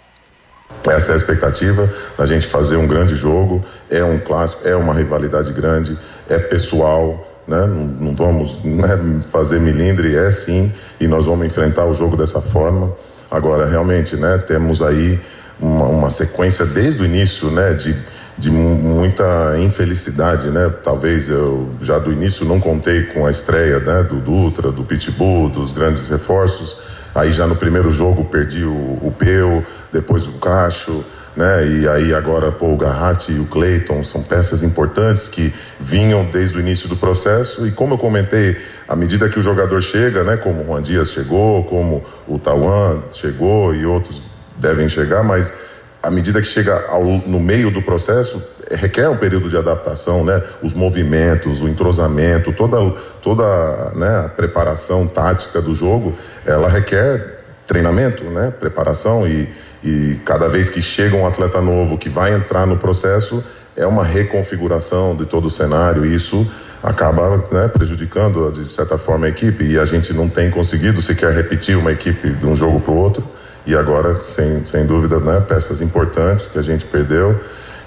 Speaker 15: Essa é a expectativa da gente fazer um grande jogo. É um clássico, é uma rivalidade grande, é pessoal, né? Não, não vamos né, fazer milindre, é sim, e nós vamos enfrentar o jogo dessa forma. Agora, realmente, né? Temos aí uma, uma sequência desde o início, né? De, de muita infelicidade, né? Talvez eu já do início não contei com a estreia, né? Do Dutra, do Pitbull, dos grandes reforços. Aí já no primeiro jogo perdi o, o Peu, depois o Cacho, né? E aí agora pô, o Garratti e o Clayton são peças importantes que vinham desde o início do processo e como eu comentei, à medida que o jogador chega, né? Como o Juan Dias chegou, como o Tauan chegou e outros devem chegar, mas à medida que chega ao, no meio do processo, requer um período de adaptação, né? Os movimentos, o entrosamento, toda, toda né, a preparação tática do jogo, ela requer treinamento, né? Preparação e, e cada vez que chega um atleta novo que vai entrar no processo, é uma reconfiguração de todo o cenário e isso acaba né, prejudicando de certa forma a equipe e a gente não tem conseguido sequer repetir uma equipe de um jogo para o outro e agora, sem, sem dúvida, né, peças importantes que a gente perdeu.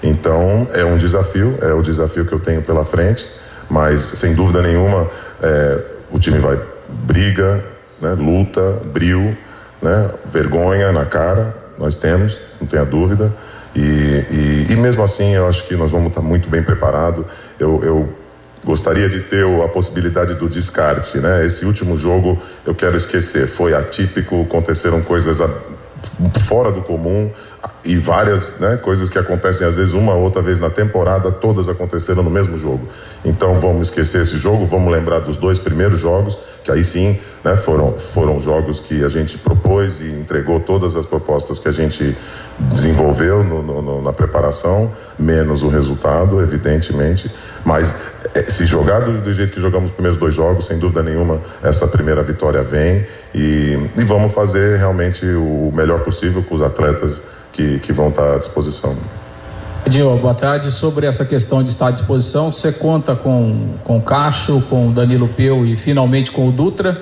Speaker 15: Então, é um desafio, é o desafio que eu tenho pela frente, mas sem dúvida nenhuma, é, o time vai briga, né, luta, brilho, né, vergonha na cara, nós temos, não tenha dúvida. E, e, e, mesmo assim, eu acho que nós vamos estar muito bem preparados. Eu, eu gostaria de ter a possibilidade do descarte, né? Esse último jogo eu quero esquecer. Foi atípico, aconteceram coisas fora do comum e várias né, coisas que acontecem às vezes uma ou outra vez na temporada, todas aconteceram no mesmo jogo. Então vamos esquecer esse jogo, vamos lembrar dos dois primeiros jogos, que aí sim né, foram, foram jogos que a gente propôs e entregou todas as propostas que a gente desenvolveu no, no, na preparação, menos o resultado, evidentemente. Mas é, se jogar do, do, jeito que jogamos os primeiros dois jogos, sem dúvida nenhuma, essa primeira vitória vem e, e vamos fazer realmente o melhor possível com os atletas que, que vão estar à disposição.
Speaker 13: Edinho, boa tarde. Sobre essa questão de estar à disposição, você conta com, com o Cacho, com o Danilo Peu e finalmente com o Dutra.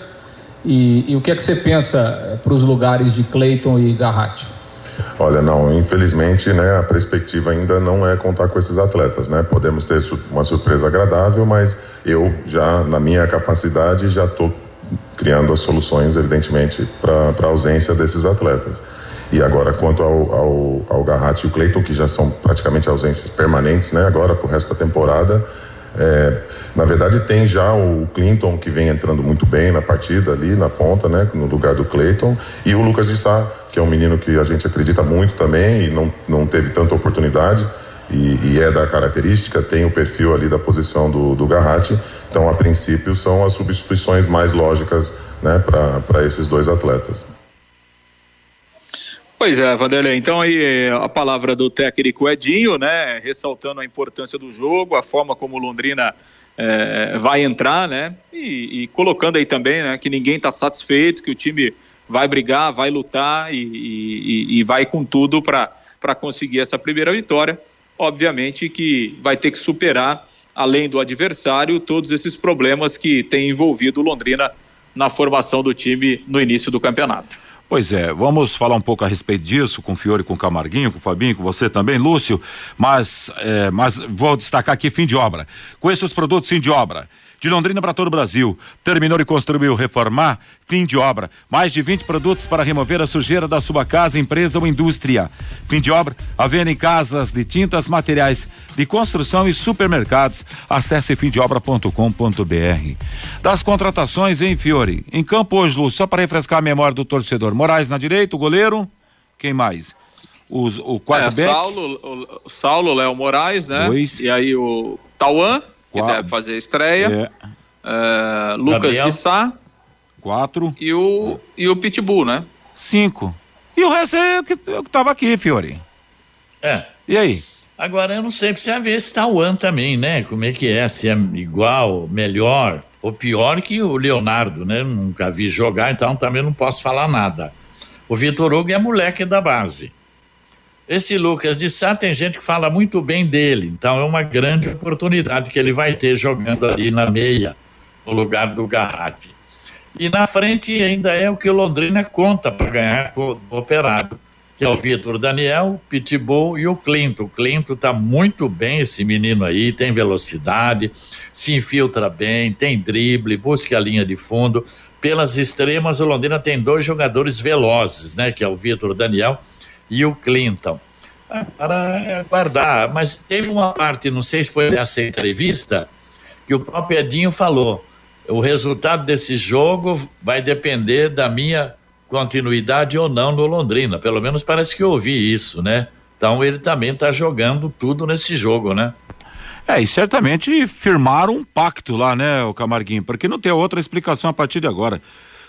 Speaker 13: E, e o que é que você pensa eh, para os lugares de Cleiton e Garratti?
Speaker 15: Olha, não, infelizmente, né, a perspectiva ainda não é contar com esses atletas, né? Podemos ter uma surpresa agradável, mas eu já, na minha capacidade, já estou criando as soluções, evidentemente, para a ausência desses atletas. E agora, quanto ao, ao, ao Garratti e o Cleiton, que já são praticamente ausências permanentes, né, agora para o resto da temporada, é, na verdade, tem já o Clinton que vem entrando muito bem na partida ali na ponta, né, no lugar do Clayton, e o Lucas de Sá, que é um menino que a gente acredita muito também e não, não teve tanta oportunidade. E, e é da característica, tem o perfil ali da posição do, do Garratti. Então, a princípio, são as substituições mais lógicas né, para esses dois atletas.
Speaker 8: Pois é, Vanderlei. Então aí a palavra do técnico Edinho, né? Ressaltando a importância do jogo, a forma como o Londrina é, vai entrar, né? E, e, colocando aí também, né? Que ninguém está satisfeito, que o time vai brigar, vai lutar e, e, e vai com tudo para conseguir essa primeira vitória. Obviamente que vai ter que superar, além do adversário, todos esses problemas que tem envolvido o Londrina na formação do time no início do campeonato.
Speaker 2: Pois é, vamos falar um pouco a respeito disso com o Fiore, com o Camarguinho, com o Fabinho, com você também, Lúcio, mas, é, mas vou destacar aqui fim de obra. Com esses produtos fim de obra de Londrina para todo o Brasil. Terminou e construiu reformar, fim de obra. Mais de 20 produtos para remover a sujeira da sua casa, empresa ou indústria. Fim de obra, a venda em casas de tintas, materiais de construção e supermercados. Acesse fimdeobra.com.br. Das contratações, hein, Fiore? Em campo hoje, Lu, só para refrescar a memória do torcedor. Moraes na direita, o goleiro. Quem mais? Os, o quarto
Speaker 8: é, Saulo, o, Saulo, Léo Moraes, né? E aí o Tauan que Quatro. deve fazer a estreia. É. Uh, Lucas Gabriel. de Sá.
Speaker 2: Quatro.
Speaker 8: E o, e o Pitbull, né?
Speaker 2: Cinco. E o resto é o que, é que tava aqui, Fiore.
Speaker 6: É.
Speaker 2: E aí?
Speaker 6: Agora eu não sei, precisa ver se tá o An também, né? Como é que é? Se é igual, melhor ou pior que o Leonardo, né? Nunca vi jogar, então também não posso falar nada. O Vitor Hugo é moleque da base. Esse Lucas de Sá tem gente que fala muito bem dele, então é uma grande oportunidade que ele vai ter jogando ali na meia, no lugar do Garratti. E na frente ainda é o que o Londrina conta para ganhar o Operário, que é o Vitor Daniel, Pitbull e o Clinton. O Clinton está muito bem, esse menino aí, tem velocidade, se infiltra bem, tem drible, busca a linha de fundo. Pelas extremas, o Londrina tem dois jogadores velozes, né? Que é o Vitor Daniel e o Clinton. Ah, para aguardar, mas teve uma parte, não sei se foi nessa entrevista, que o próprio Edinho falou: o resultado desse jogo vai depender da minha continuidade ou não no Londrina. Pelo menos parece que eu ouvi isso, né? Então ele também está jogando tudo nesse jogo, né?
Speaker 2: É, e certamente firmaram um pacto lá, né, o Camarguinho, porque não tem outra explicação a partir de agora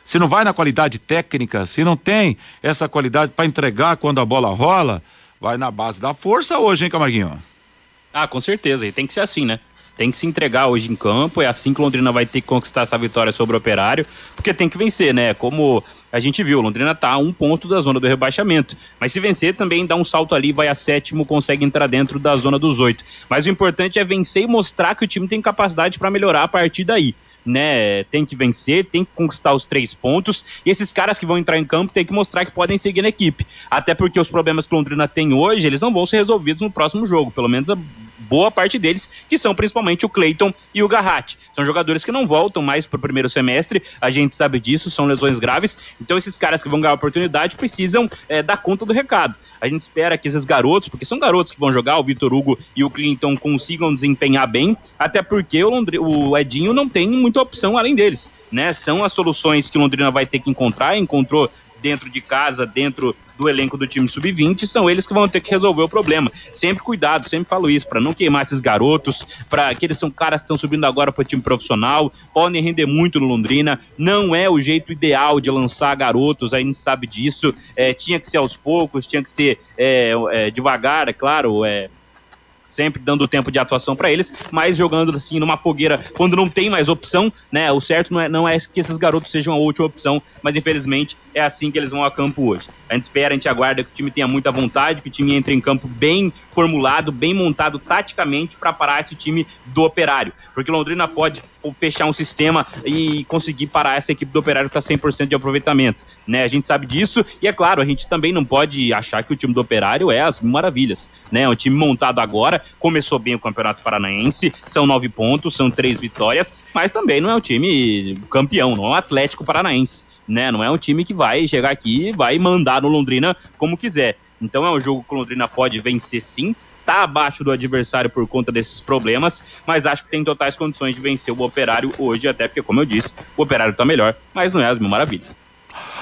Speaker 2: se não vai na qualidade técnica, se não tem essa qualidade para entregar quando a bola rola, vai na base da força hoje, hein, Camarguinho?
Speaker 9: Ah, com certeza, e tem que ser assim, né? Tem que se entregar hoje em campo, é assim que Londrina vai ter que conquistar essa vitória sobre o Operário, porque tem que vencer, né? Como a gente viu, Londrina tá a um ponto da zona do rebaixamento. Mas se vencer também dá um salto ali, vai a sétimo, consegue entrar dentro da zona dos oito. Mas o importante é vencer e mostrar que o time tem capacidade para melhorar a partir daí né? Tem que vencer, tem que conquistar os três pontos. E esses caras que vão entrar em campo tem que mostrar que podem seguir na equipe. Até porque os problemas que o Londrina tem hoje, eles não vão ser resolvidos no próximo jogo. Pelo menos boa parte deles, que são principalmente o Cleiton e o Garratti. São jogadores que não voltam mais para o primeiro semestre, a gente sabe disso, são lesões graves. Então esses caras que vão ganhar oportunidade precisam é, dar conta do recado. A gente espera que esses garotos, porque são garotos que vão jogar, o Vitor Hugo e o Clinton consigam desempenhar bem, até porque o, Londri o Edinho não tem muita opção além deles. Né? São as soluções que o Londrina vai ter que encontrar, encontrou dentro de casa, dentro do elenco do time sub-20, são eles que vão ter que resolver o problema. Sempre cuidado, sempre falo isso, para não queimar esses garotos, para que eles são caras que estão subindo agora para o time profissional, podem render muito no Londrina. Não é o jeito ideal de lançar garotos, a gente sabe disso. É, tinha que ser aos poucos, tinha que ser é, é, devagar, é claro, é, sempre dando tempo de atuação para eles, mas jogando assim numa fogueira quando não tem mais opção, né? O certo não é, não é que esses garotos sejam a última opção, mas infelizmente é assim que eles vão a campo hoje. A gente espera, a gente aguarda que o time tenha muita vontade, que o time entre em campo bem formulado, bem montado taticamente para parar esse time do Operário, porque Londrina pode fechar um sistema e conseguir parar essa equipe do Operário que está 100% de aproveitamento, né? A gente sabe disso e é claro, a gente também não pode achar que o time do Operário é as maravilhas, né? É um time montado agora, começou bem o Campeonato Paranaense, são nove pontos, são três vitórias, mas também não é um time campeão, não é um Atlético Paranaense, né? Não é um time que vai chegar aqui e vai mandar no Londrina como quiser. Então é um jogo que o Londrina pode vencer sim, tá abaixo do adversário por conta desses problemas, mas acho que tem totais condições de vencer o Operário hoje, até porque, como eu disse, o Operário tá melhor, mas não é as mil maravilhas.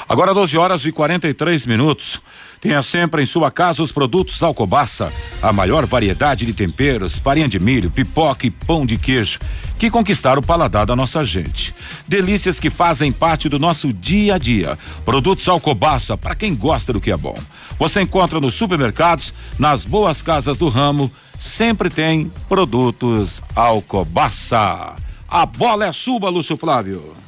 Speaker 2: Agora 12 horas e 43 minutos. Tenha sempre em sua casa os produtos Alcobaça, a maior variedade de temperos, farinha de milho, pipoca e pão de queijo, que conquistaram o paladar da nossa gente. Delícias que fazem parte do nosso dia a dia. Produtos Alcobaça para quem gosta do que é bom. Você encontra nos supermercados, nas boas casas do ramo, sempre tem produtos Alcobaça. A bola é sua, Lúcio Flávio.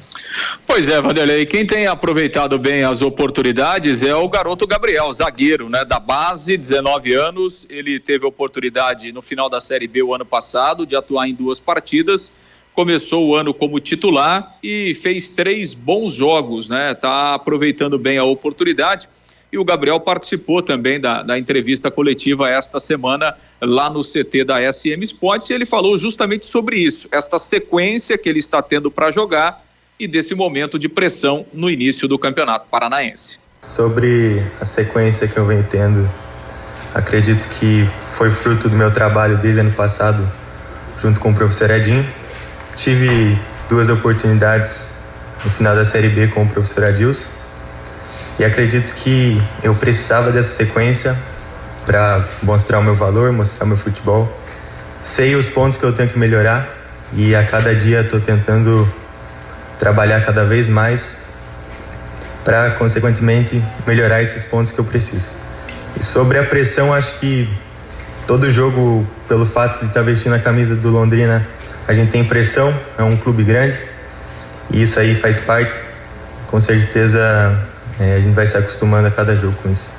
Speaker 8: Pois é, Vanderlei, quem tem aproveitado bem as oportunidades é o garoto Gabriel, zagueiro, né, da base, 19 anos, ele teve oportunidade no final da Série B o ano passado de atuar em duas partidas, começou o ano como titular e fez três bons jogos, né, tá aproveitando bem a oportunidade. E o Gabriel participou também da, da entrevista coletiva esta semana lá no CT da SM Sports e ele falou justamente sobre isso, esta sequência que ele está tendo para jogar e desse momento de pressão no início do Campeonato Paranaense.
Speaker 16: Sobre a sequência que eu venho tendo, acredito que foi fruto do meu trabalho desde ano passado, junto com o professor Edinho. Tive duas oportunidades no final da Série B com o professor Adilson e acredito que eu precisava dessa sequência para mostrar o meu valor, mostrar o meu futebol. Sei os pontos que eu tenho que melhorar e a cada dia estou tentando trabalhar cada vez mais para, consequentemente, melhorar esses pontos que eu preciso. E sobre a pressão, acho que todo jogo, pelo fato de estar vestindo a camisa do Londrina, a gente tem pressão, é um clube grande e isso aí faz parte. Com certeza é, a gente vai se acostumando a cada jogo com isso.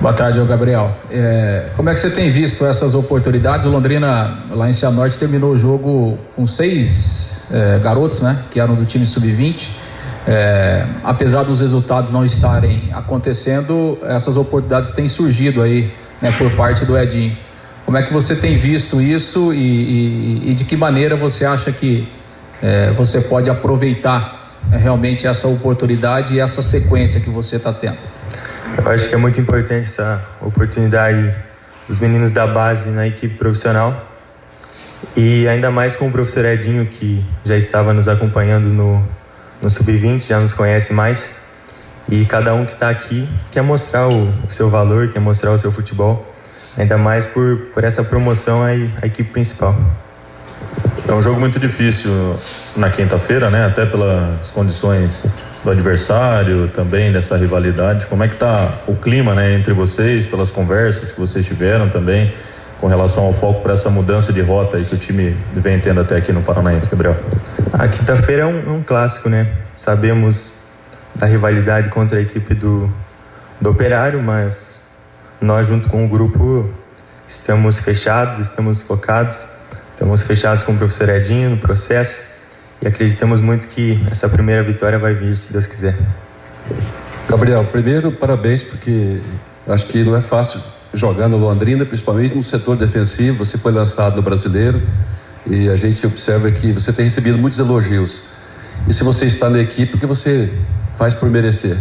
Speaker 13: Boa tarde, Gabriel. É, como é que você tem visto essas oportunidades? O Londrina, lá em Cianorte, terminou o jogo com seis é, garotos, né, que eram do time sub-20. É, apesar dos resultados não estarem acontecendo, essas oportunidades têm surgido aí né, por parte do Edinho. Como é que você tem visto isso e, e, e de que maneira você acha que é, você pode aproveitar é, realmente essa oportunidade e essa sequência que você está tendo?
Speaker 16: Eu acho que é muito importante essa oportunidade dos meninos da base na equipe profissional e ainda mais com o professor Edinho, que já estava nos acompanhando no, no Sub-20, já nos conhece mais. E cada um que está aqui quer mostrar o, o, seu valor, quer mostrar o seu futebol. Ainda mais por, por essa promoção aí, a equipe principal.
Speaker 17: É um jogo muito difícil na quinta-feira, né? Até pelas condições do adversário, também dessa rivalidade. Como é que está o clima, né, entre vocês, pelas conversas que vocês tiveram também? Com relação ao foco para essa mudança de rota aí que o time vem tendo até aqui no Paranaense, Gabriel?
Speaker 16: A quinta-feira é um, um, clássico, né? Sabemos da rivalidade contra a equipe do, do Operário, mas nós, junto com o grupo, estamos fechados, estamos focados, estamos fechados com o professor Edinho no processo e acreditamos muito que essa primeira vitória vai vir, se Deus quiser.
Speaker 18: Gabriel, primeiro, parabéns, porque acho que não é fácil jogar no Londrina, principalmente no setor defensivo. Você foi lançado no brasileiro e a gente observa que você tem recebido muitos elogios. E se você está na equipe, o que você faz por merecer?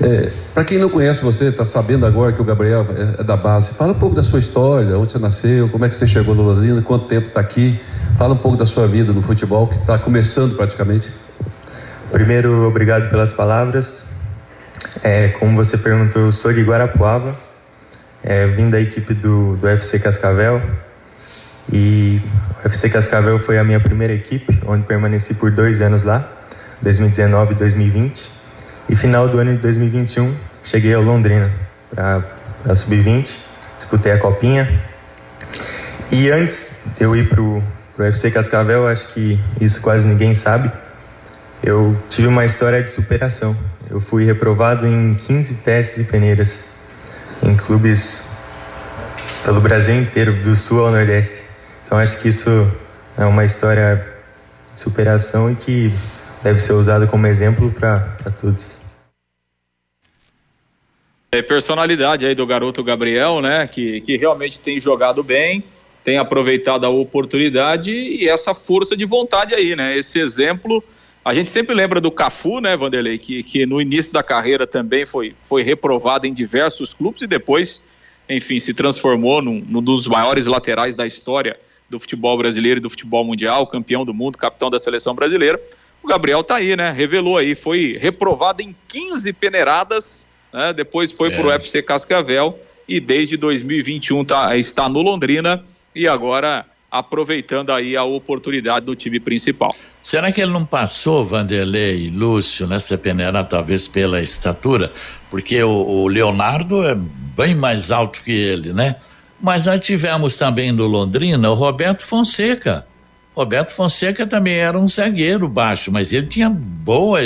Speaker 18: É, Para quem não conhece você, está sabendo agora que o Gabriel é, é, da base, fala um pouco da sua história, onde você nasceu, como é que você chegou no Londrina, quanto tempo está aqui, fala um pouco da sua vida no futebol, que está começando praticamente.
Speaker 16: Primeiro, obrigado pelas palavras. É, como você perguntou, eu sou de Guarapuava, é, vim da equipe do, do UFC Cascavel e o UFC Cascavel foi a minha primeira equipe, onde permaneci por dois anos lá, 2019 e 2020. E final do ano de 2021, cheguei ao Londrina para a Sub-20, disputei a copinha. E antes de eu ir para o UFC Cascavel, acho que isso quase ninguém sabe, eu tive uma história de superação. Eu fui reprovado em 15 testes e peneiras em clubes pelo Brasil inteiro, do sul ao nordeste. Então acho que isso é uma história de superação e que deve ser usada como exemplo para todos.
Speaker 8: É personalidade aí do garoto Gabriel, né? Que, que realmente tem jogado bem, tem aproveitado a oportunidade e essa força de vontade aí, né? Esse exemplo. A gente sempre lembra do Cafu, né, Vanderlei, que, que no início da carreira também foi, foi reprovado em diversos clubes e depois, enfim, se transformou num, num dos maiores laterais da história do futebol brasileiro e do futebol mundial, campeão do mundo, capitão da seleção brasileira. O Gabriel tá aí, né? Revelou aí, foi reprovado em 15 peneiradas né? depois foi é. para o UFC Cascavel e desde 2021 tá, está no Londrina e agora aproveitando aí a oportunidade do time principal.
Speaker 6: Será que ele não passou, Vanderlei e Lúcio, nessa peneira, talvez pela estatura? Porque o, o, Leonardo é bem mais alto que ele, né? Mas nós tivemos também no Londrina o Roberto Fonseca. Roberto Fonseca também era um zagueiro baixo, mas ele tinha boa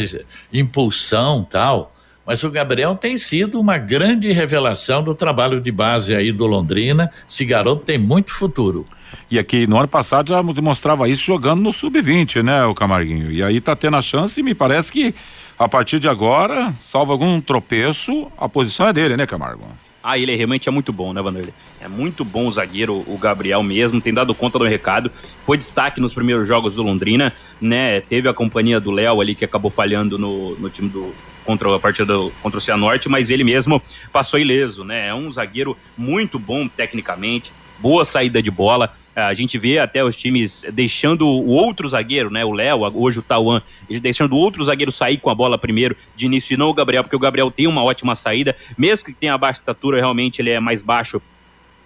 Speaker 6: impulsão tal. Mas o Gabriel tem sido uma grande revelação do trabalho de base aí do Londrina. Esse garoto tem muito futuro.
Speaker 2: E aqui no ano passado já demonstrava isso jogando no sub-20, né, o Camarguinho? E aí tá tendo a chance e me parece que a partir de agora, salvo algum tropeço, a posição é dele, né, Camargo?
Speaker 9: Ah, ele realmente é muito bom, né, Vanderlei? É muito bom o zagueiro, o Gabriel mesmo, tem dado conta do recado. Foi destaque nos primeiros jogos do Londrina, né? Teve a companhia do Léo ali que acabou falhando no, no time do, contra a partida contra o Cianorte, mas ele mesmo passou ileso, né? É um zagueiro muito bom tecnicamente, boa saída de bola. A gente vê até os times deixando o outro zagueiro, né? O Léo, hoje o Tauan, deixando o outro zagueiro sair com a bola primeiro de início e não o Gabriel, porque o Gabriel tem uma ótima saída, mesmo que tenha baixa estatura, realmente ele é mais baixo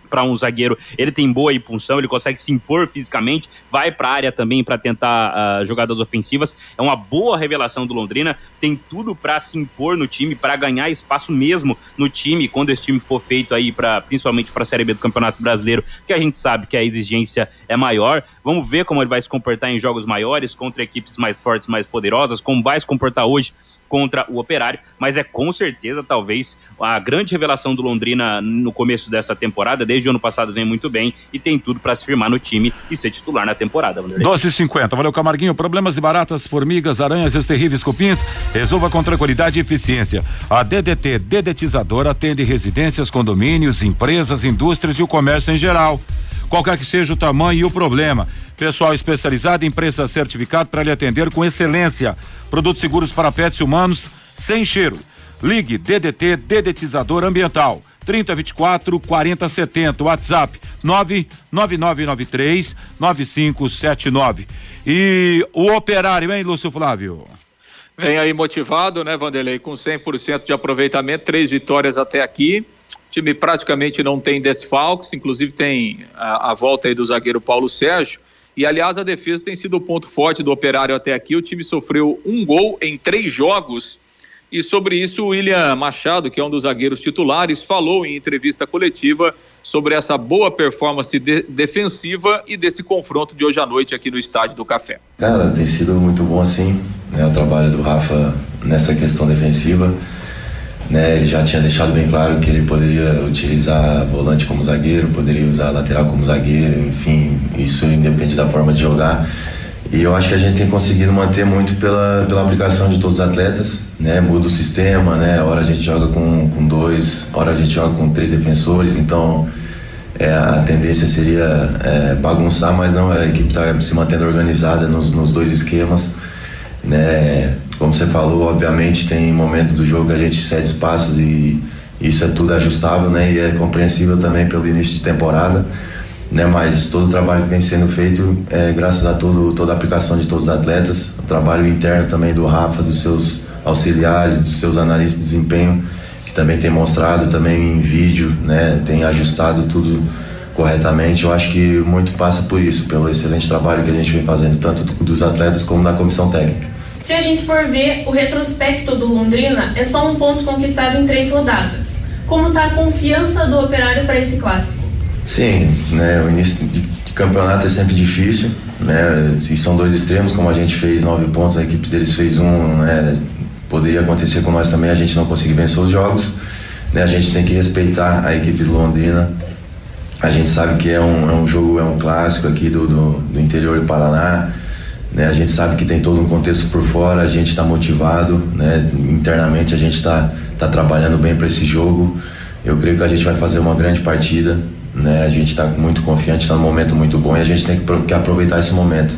Speaker 9: para um zagueiro, ele tem boa impulsão, ele consegue se impor fisicamente, vai para a área também para tentar uh, jogadas ofensivas. É uma boa revelação do Londrina, tem tudo para se impor no time, para ganhar espaço mesmo no time quando esse time for feito aí para principalmente para a Série B do Campeonato Brasileiro, que a gente sabe que a exigência é maior. Vamos ver como ele vai se comportar em jogos maiores contra equipes mais fortes, mais poderosas, como vai se comportar hoje contra o Operário, mas é com certeza talvez a grande revelação do Londrina no começo dessa temporada, desde o ano passado vem muito bem e tem tudo para se firmar no time e ser titular na temporada.
Speaker 2: 12,50. Valeu, Camarguinho. Problemas de baratas, formigas, aranhas, esses terríveis cupins, resolva com tranquilidade e eficiência. A DDT Dedetizadora atende residências, condomínios, empresas, indústrias e o comércio em geral qualquer que seja o tamanho e o problema. Pessoal especializado, empresa certificada para lhe atender com excelência. Produtos seguros para pets humanos sem cheiro. Ligue DDT Dedetizador Ambiental 3024 4070 WhatsApp 99993 9579. E o operário, hein, Lúcio Flávio?
Speaker 8: Vem aí motivado, né, Vanderlei, com 100% de aproveitamento, três vitórias até aqui. O time praticamente não tem desfalques, inclusive tem a, a volta aí do zagueiro Paulo Sérgio. E, aliás, a defesa tem sido o ponto forte do operário até aqui. O time sofreu um gol em três jogos. E sobre isso, o William Machado, que é um dos zagueiros titulares, falou em entrevista coletiva sobre essa boa performance de defensiva e desse confronto de hoje à noite aqui no Estádio do Café.
Speaker 19: Cara, tem sido muito bom assim, né, o trabalho do Rafa nessa questão defensiva. Né, ele já tinha deixado bem claro que ele poderia utilizar volante como zagueiro, poderia usar lateral como zagueiro, enfim, isso independe da forma de jogar. E eu acho que a gente tem conseguido manter muito pela, pela aplicação de todos os atletas, né? Muda o sistema, né? Hora a gente joga com, com dois, hora a gente joga com três defensores, então é, a tendência seria é, bagunçar, mas não, a equipe está se mantendo organizada nos, nos dois esquemas, né? Como você falou, obviamente tem momentos do jogo que a gente cede espaços e isso é tudo ajustável, né? E é compreensível também pelo início de temporada né? Mas todo o trabalho que vem sendo feito é graças a todo, toda a aplicação de todos os atletas, o trabalho interno também do Rafa, dos seus auxiliares, dos seus analistas de desempenho, que também tem mostrado também em vídeo, né? Tem ajustado tudo corretamente. Eu acho que muito passa por isso, pelo excelente trabalho que a gente vem fazendo, tanto dos atletas como da comissão técnica.
Speaker 20: Se a gente for ver o retrospecto do Londrina, é só um ponto conquistado em três rodadas. Como está a confiança do operário para esse clássico?
Speaker 19: Sim, né, o início de, campeonato é sempre difícil, né, e são dois extremos, como a gente fez nove pontos, a equipe deles fez um, né, poderia acontecer com nós também, a gente não conseguir vencer os jogos, né, a gente tem que respeitar a equipe de Londrina, a gente sabe que é um, é um jogo, é um clássico aqui do, do, do interior do Paraná, né, a gente sabe que tem todo um contexto por fora, a gente está motivado, né, internamente a gente está tá trabalhando bem para esse jogo, eu creio que a gente vai fazer uma grande partida, né? A gente está muito confiante, está num momento muito bom e a gente tem que, aproveitar esse momento,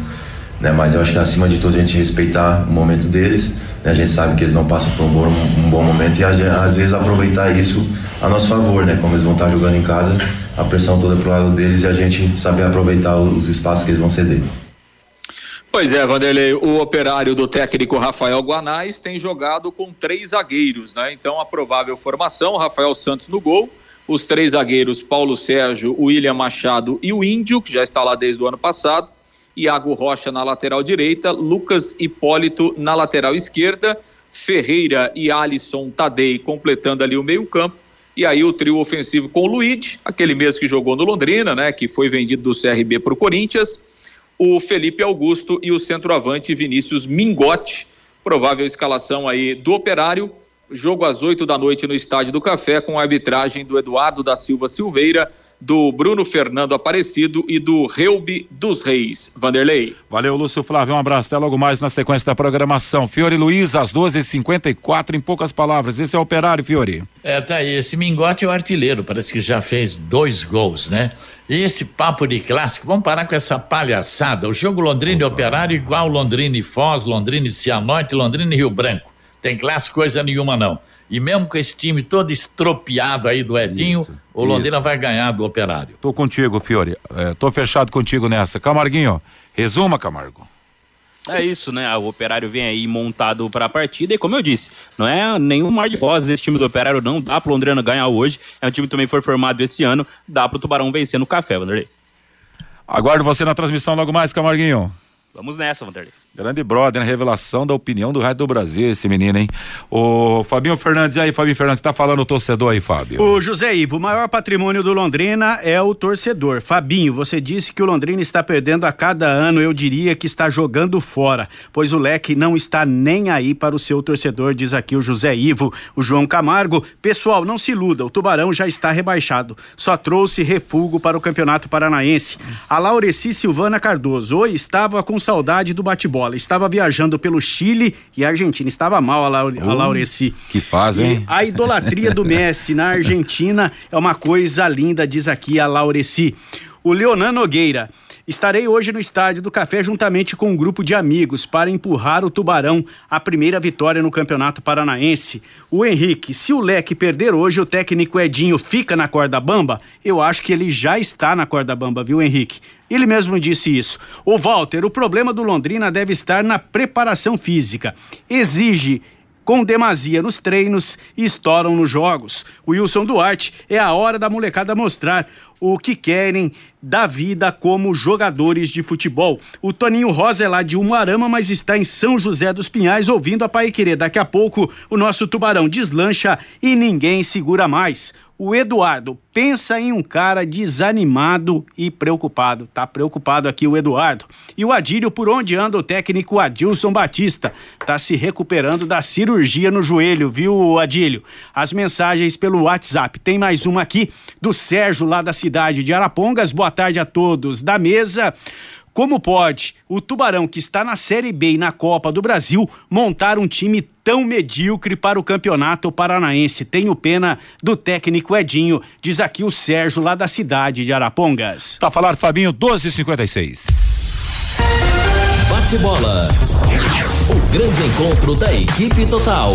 Speaker 19: né? Mas eu acho que acima de tudo a gente respeitar o momento deles, né? A gente sabe que eles não passam por um bom, um bom momento e às vezes aproveitar isso a nosso favor, né? Como eles vão estar jogando em casa, a pressão toda pro lado deles e a gente saber aproveitar os espaços que eles vão ceder.
Speaker 8: Pois é, Vanderlei, o operário do técnico Rafael Guanais tem jogado com três zagueiros, né? Então a provável formação, Rafael Santos no gol, os três zagueiros Paulo Sérgio, William Machado e o Índio, que já está lá desde o ano passado, Iago Rocha na lateral direita, Lucas Hipólito na lateral esquerda, Ferreira e Alisson Tadei completando ali o meio-campo. E aí o trio ofensivo com o Luiz, aquele mesmo que jogou no Londrina, né, que foi vendido do CRB para o Corinthians, o Felipe Augusto e o centroavante Vinícius Mingotti, provável escalação aí do Operário. Jogo às 8 da noite no Estádio do Café, com a arbitragem do Eduardo da Silva Silveira, do Bruno Fernando Aparecido e do Reubi dos Reis. Vanderlei.
Speaker 2: Valeu, Lúcio Flávio. Um abraço. Até logo mais na sequência da programação. Fiore Luiz, às 12h54, em poucas palavras. Esse é o operário, Fiore.
Speaker 6: É, tá aí. Esse Mingote é o artilheiro. Parece que já fez dois gols, né? E esse papo de clássico, vamos parar com essa palhaçada. O jogo Londrina e Operário igual Londrina e Foz, Londrina e Cianorte, Londrina e Rio Branco. Tem classe coisa nenhuma, não. E mesmo com esse time todo estropiado aí do Edinho, isso, o Londrina isso. vai ganhar do Operário.
Speaker 2: Tô contigo, Fiore. É, tô fechado contigo nessa. Camarguinho, resuma, Camargo.
Speaker 9: É isso, né? O Operário vem aí montado para a partida e como eu disse, não é nenhum mar de rosas esse time do Operário não dá pro Londrina ganhar hoje. É um time que também foi formado esse ano, dá pro Tubarão vencer no café, Vanderlei.
Speaker 2: Aguardo você na transmissão logo mais, Camarguinho.
Speaker 9: Vamos nessa, Vanderlei.
Speaker 2: Grande brother, revelação da opinião do Rádio do Brasil, esse menino, hein? O Fabinho Fernandes, aí, Fabinho Fernandes, tá falando o torcedor aí, Fábio.
Speaker 7: O José Ivo, o maior patrimônio do Londrina é o torcedor. Fabinho, você disse que o Londrina está perdendo a cada ano, eu diria que está jogando fora, pois o leque não está nem aí para o seu torcedor, diz aqui o José Ivo. O João Camargo, pessoal, não se iluda, o Tubarão já está rebaixado, só trouxe refúgio para o Campeonato Paranaense. A Laureci Silvana Cardoso, oi, estava com saudade do bate-bola. Estava viajando pelo Chile e a Argentina. Estava mal a, Laure, uh, a Laureci.
Speaker 2: Que fazem.
Speaker 7: A idolatria do Messi na Argentina é uma coisa linda, diz aqui a Laureci. O Leonan Nogueira. Estarei hoje no Estádio do Café juntamente com um grupo de amigos para empurrar o Tubarão à primeira vitória no Campeonato Paranaense. O Henrique, se o Leque perder hoje, o técnico Edinho fica na corda bamba? Eu acho que ele já está na corda bamba, viu, Henrique? Ele mesmo disse isso. O Walter, o problema do Londrina deve estar na preparação física. Exige com demasia nos treinos e estouram nos jogos. Wilson Duarte é a hora da molecada mostrar o que querem da vida como jogadores de futebol. O Toninho Rosa é lá de Umuarama, mas está em São José dos Pinhais ouvindo a Pai Querer. Daqui a pouco o nosso tubarão deslancha e ninguém segura mais. O Eduardo pensa em um cara desanimado e preocupado. Tá preocupado aqui o Eduardo. E o Adílio, por onde anda o técnico Adilson Batista? Tá se recuperando da cirurgia no joelho, viu, Adílio? As mensagens pelo WhatsApp. Tem mais uma aqui do Sérgio lá da cidade de Arapongas. Boa tarde a todos da mesa. Como pode o Tubarão, que está na Série B e na Copa do Brasil, montar um time tão medíocre para o campeonato paranaense? Tenho pena do técnico Edinho, diz aqui o Sérgio, lá da cidade de Arapongas.
Speaker 2: Tá falando, Fabinho, 12,56.
Speaker 1: Bate bola. O grande encontro da equipe total.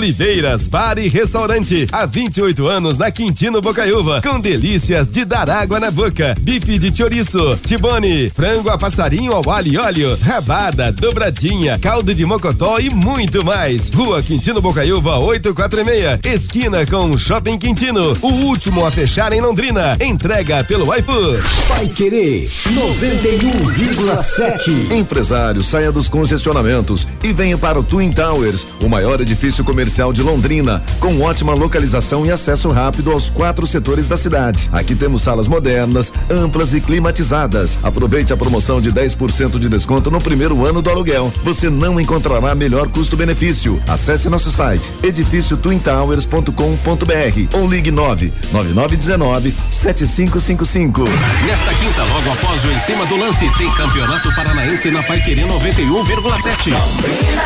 Speaker 12: Oliveiras Bar e Restaurante. Há 28 anos na Quintino Bocaiúva. Com delícias de dar água na boca. Bife de chouriço, tibone, frango a passarinho ao alho e óleo, rabada, dobradinha, caldo de mocotó e muito mais. Rua Quintino Bocaiúva 846. Esquina com Shopping Quintino. O último a fechar em Londrina. Entrega pelo iFood.
Speaker 14: Vai querer 91,7. Empresário, saia dos congestionamentos e venha para o Twin Towers, o maior edifício comercial de Londrina, com ótima localização e acesso rápido aos quatro setores da cidade. Aqui temos salas modernas, amplas e climatizadas. Aproveite a promoção de 10% de desconto no primeiro ano do aluguel. Você não encontrará melhor custo-benefício. Acesse nosso site edifício twintowers.com.br ou ligue 9 9919 7555.
Speaker 1: Nesta quinta, logo após o Em Cima do Lance, tem Campeonato Paranaense na Paiquerê 91,7. Londrina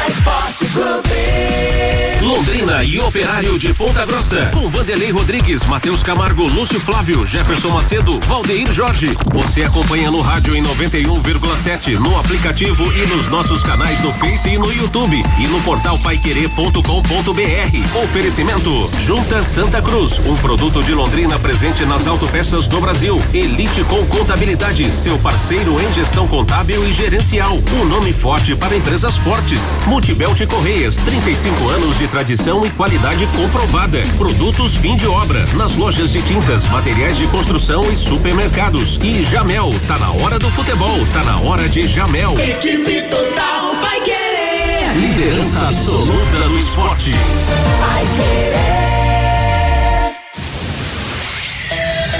Speaker 1: e Operário de Ponta Grossa. Com Vanderlei Rodrigues, Matheus Camargo, Lúcio Flávio, Jefferson Macedo, Valdeir Jorge. Você acompanha no rádio em 91,7, no aplicativo e nos nossos canais no Face e no YouTube. E no portal paiquerê.com.br. Oferecimento: Junta Santa Cruz, um produto de Londrina presente nas autopeças do Brasil. Elite com Contabilidade, seu parceiro em gestão contábil e gerencial. Um nome forte para empresas fortes. Multibelt Correias, 35 anos de tradição e qualidade comprovada. Produtos fim de obra, nas lojas de tintas, materiais de construção e supermercados. E Jamel, tá na hora do futebol, tá na hora de Jamel.
Speaker 4: Equipe total vai querer.
Speaker 1: Liderança absoluta no esporte.
Speaker 4: Vai querer.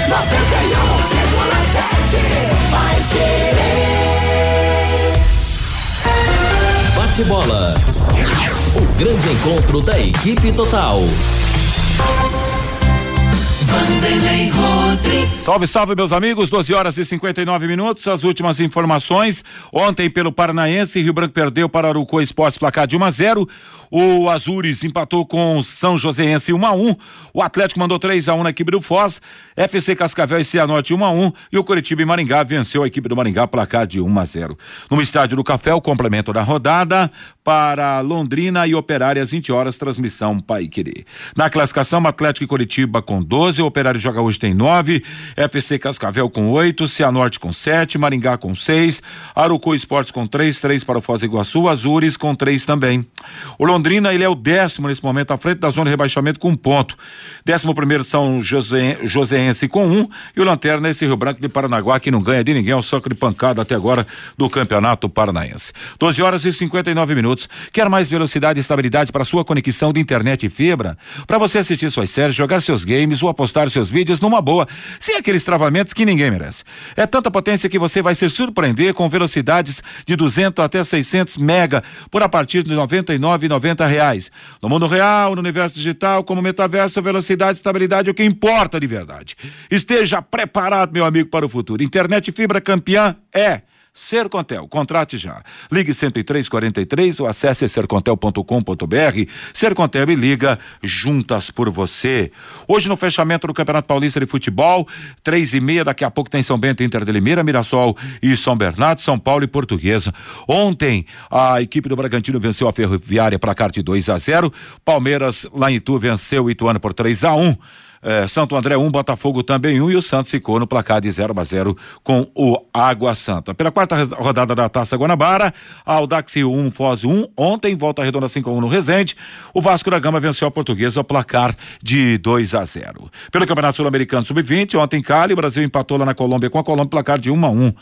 Speaker 4: 91,7. Vai querer.
Speaker 1: Bate bola. Grande encontro da equipe total.
Speaker 2: Salve, salve, meus amigos. 12 horas e 59 minutos. As últimas informações. Ontem, pelo Paranaense, Rio Branco perdeu para Arucô Esportes, placar de 1 a 0. O Azures empatou com São Joséense 1 a 1. O Atlético mandou 3 a 1 na equipe do Foz. FC Cascavel e Cianorte 1 a 1. E o Curitiba e Maringá venceu a equipe do Maringá, placar de 1 a 0. No estádio do Café, o complemento da rodada para Londrina e Operária às 20 horas, transmissão Pai Querer. Na classificação, Atlético e Curitiba com 12, o Operário joga hoje tem 9, FC Cascavel com 8, Cianorte com 7, Maringá com 6, Arucu Esportes com 3, 3 para o Foz do Iguaçu, Azures com 3 também. O Londrina, Londrina, ele é o décimo nesse momento, à frente da zona de rebaixamento com um ponto. Décimo primeiro São José, Joséense com um e o Lanterna esse Rio Branco de Paranaguá que não ganha de ninguém, é um soco de pancada até agora do Campeonato Paranaense. 12 horas e 59 minutos. Quer mais velocidade e estabilidade para sua conexão de internet e fibra? Para você assistir suas séries, jogar seus games ou apostar seus vídeos numa boa, sem aqueles travamentos que ninguém merece. É tanta potência que você vai se surpreender com velocidades de 200 até 600 mega por a partir de 99,90 90 reais. No mundo real, no universo digital, como metaverso, velocidade, estabilidade, é o que importa de verdade. Esteja preparado, meu amigo, para o futuro. Internet fibra campeã é Sercontel, contrate já. Ligue 10343 ou acesse sercontel.com.br. Sercontel e liga juntas por você. Hoje no fechamento do Campeonato Paulista de Futebol, três e meia, daqui a pouco tem São Bento, Inter de Limeira, Mirassol e São Bernardo, São Paulo e Portuguesa. Ontem a equipe do Bragantino venceu a Ferroviária para de 2 a 0. Palmeiras lá em Itu venceu o Ituano por 3 a 1. É, Santo André 1, um, Botafogo também 1 um, e o Santos ficou no placar de 0 a 0 com o Água Santa. Pela quarta rodada da Taça Guanabara, Aldax 1, um, Foz 1, um, ontem volta redonda 5 a 1 no Resende. O Vasco da Gama venceu a Portuguesa ao placar de 2 a 0. Pelo Campeonato Sul-Americano Sub-20, ontem Cali, o Brasil empatou lá na Colômbia com a Colômbia placar de 1 a 1.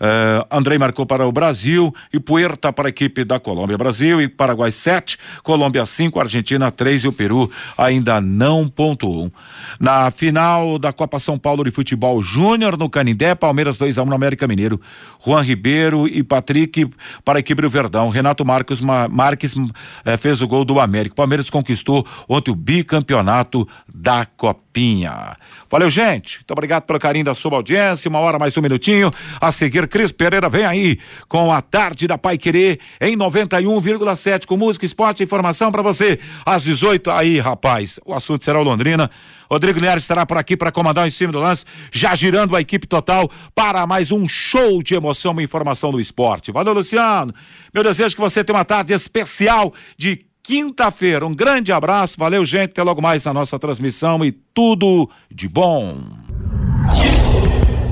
Speaker 2: Uh, Andrei marcou para o Brasil e Puerta para a equipe da Colômbia. Brasil e Paraguai 7, Colômbia 5, Argentina 3 e o Peru ainda não pontuou. Na final da Copa São Paulo de Futebol Júnior no Canindé, Palmeiras 2 a 1 no América Mineiro. Juan Ribeiro e Patrick para a equipe do Verdão. Renato Marques, Marques eh, fez o gol do América. Palmeiras conquistou ontem o bicampeonato da Copinha. Valeu, gente. Muito obrigado pelo carinho da sua audiência. Uma hora mais um minutinho. A seguir, Cris Pereira vem aí com a tarde da Pai Querer em 91,7 com música, esporte e informação para você. Às 18 aí, rapaz. O assunto será o Londrina. Rodrigo Linhares estará por aqui para comandar em cima do lance, já girando a equipe total para mais um show de emoção e informação do esporte. Valeu, Luciano. Meu desejo é que você tenha uma tarde especial de quinta-feira. Um grande abraço, valeu, gente. Até logo mais na nossa transmissão e tudo de bom.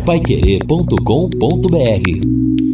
Speaker 1: Paiquerê.com.br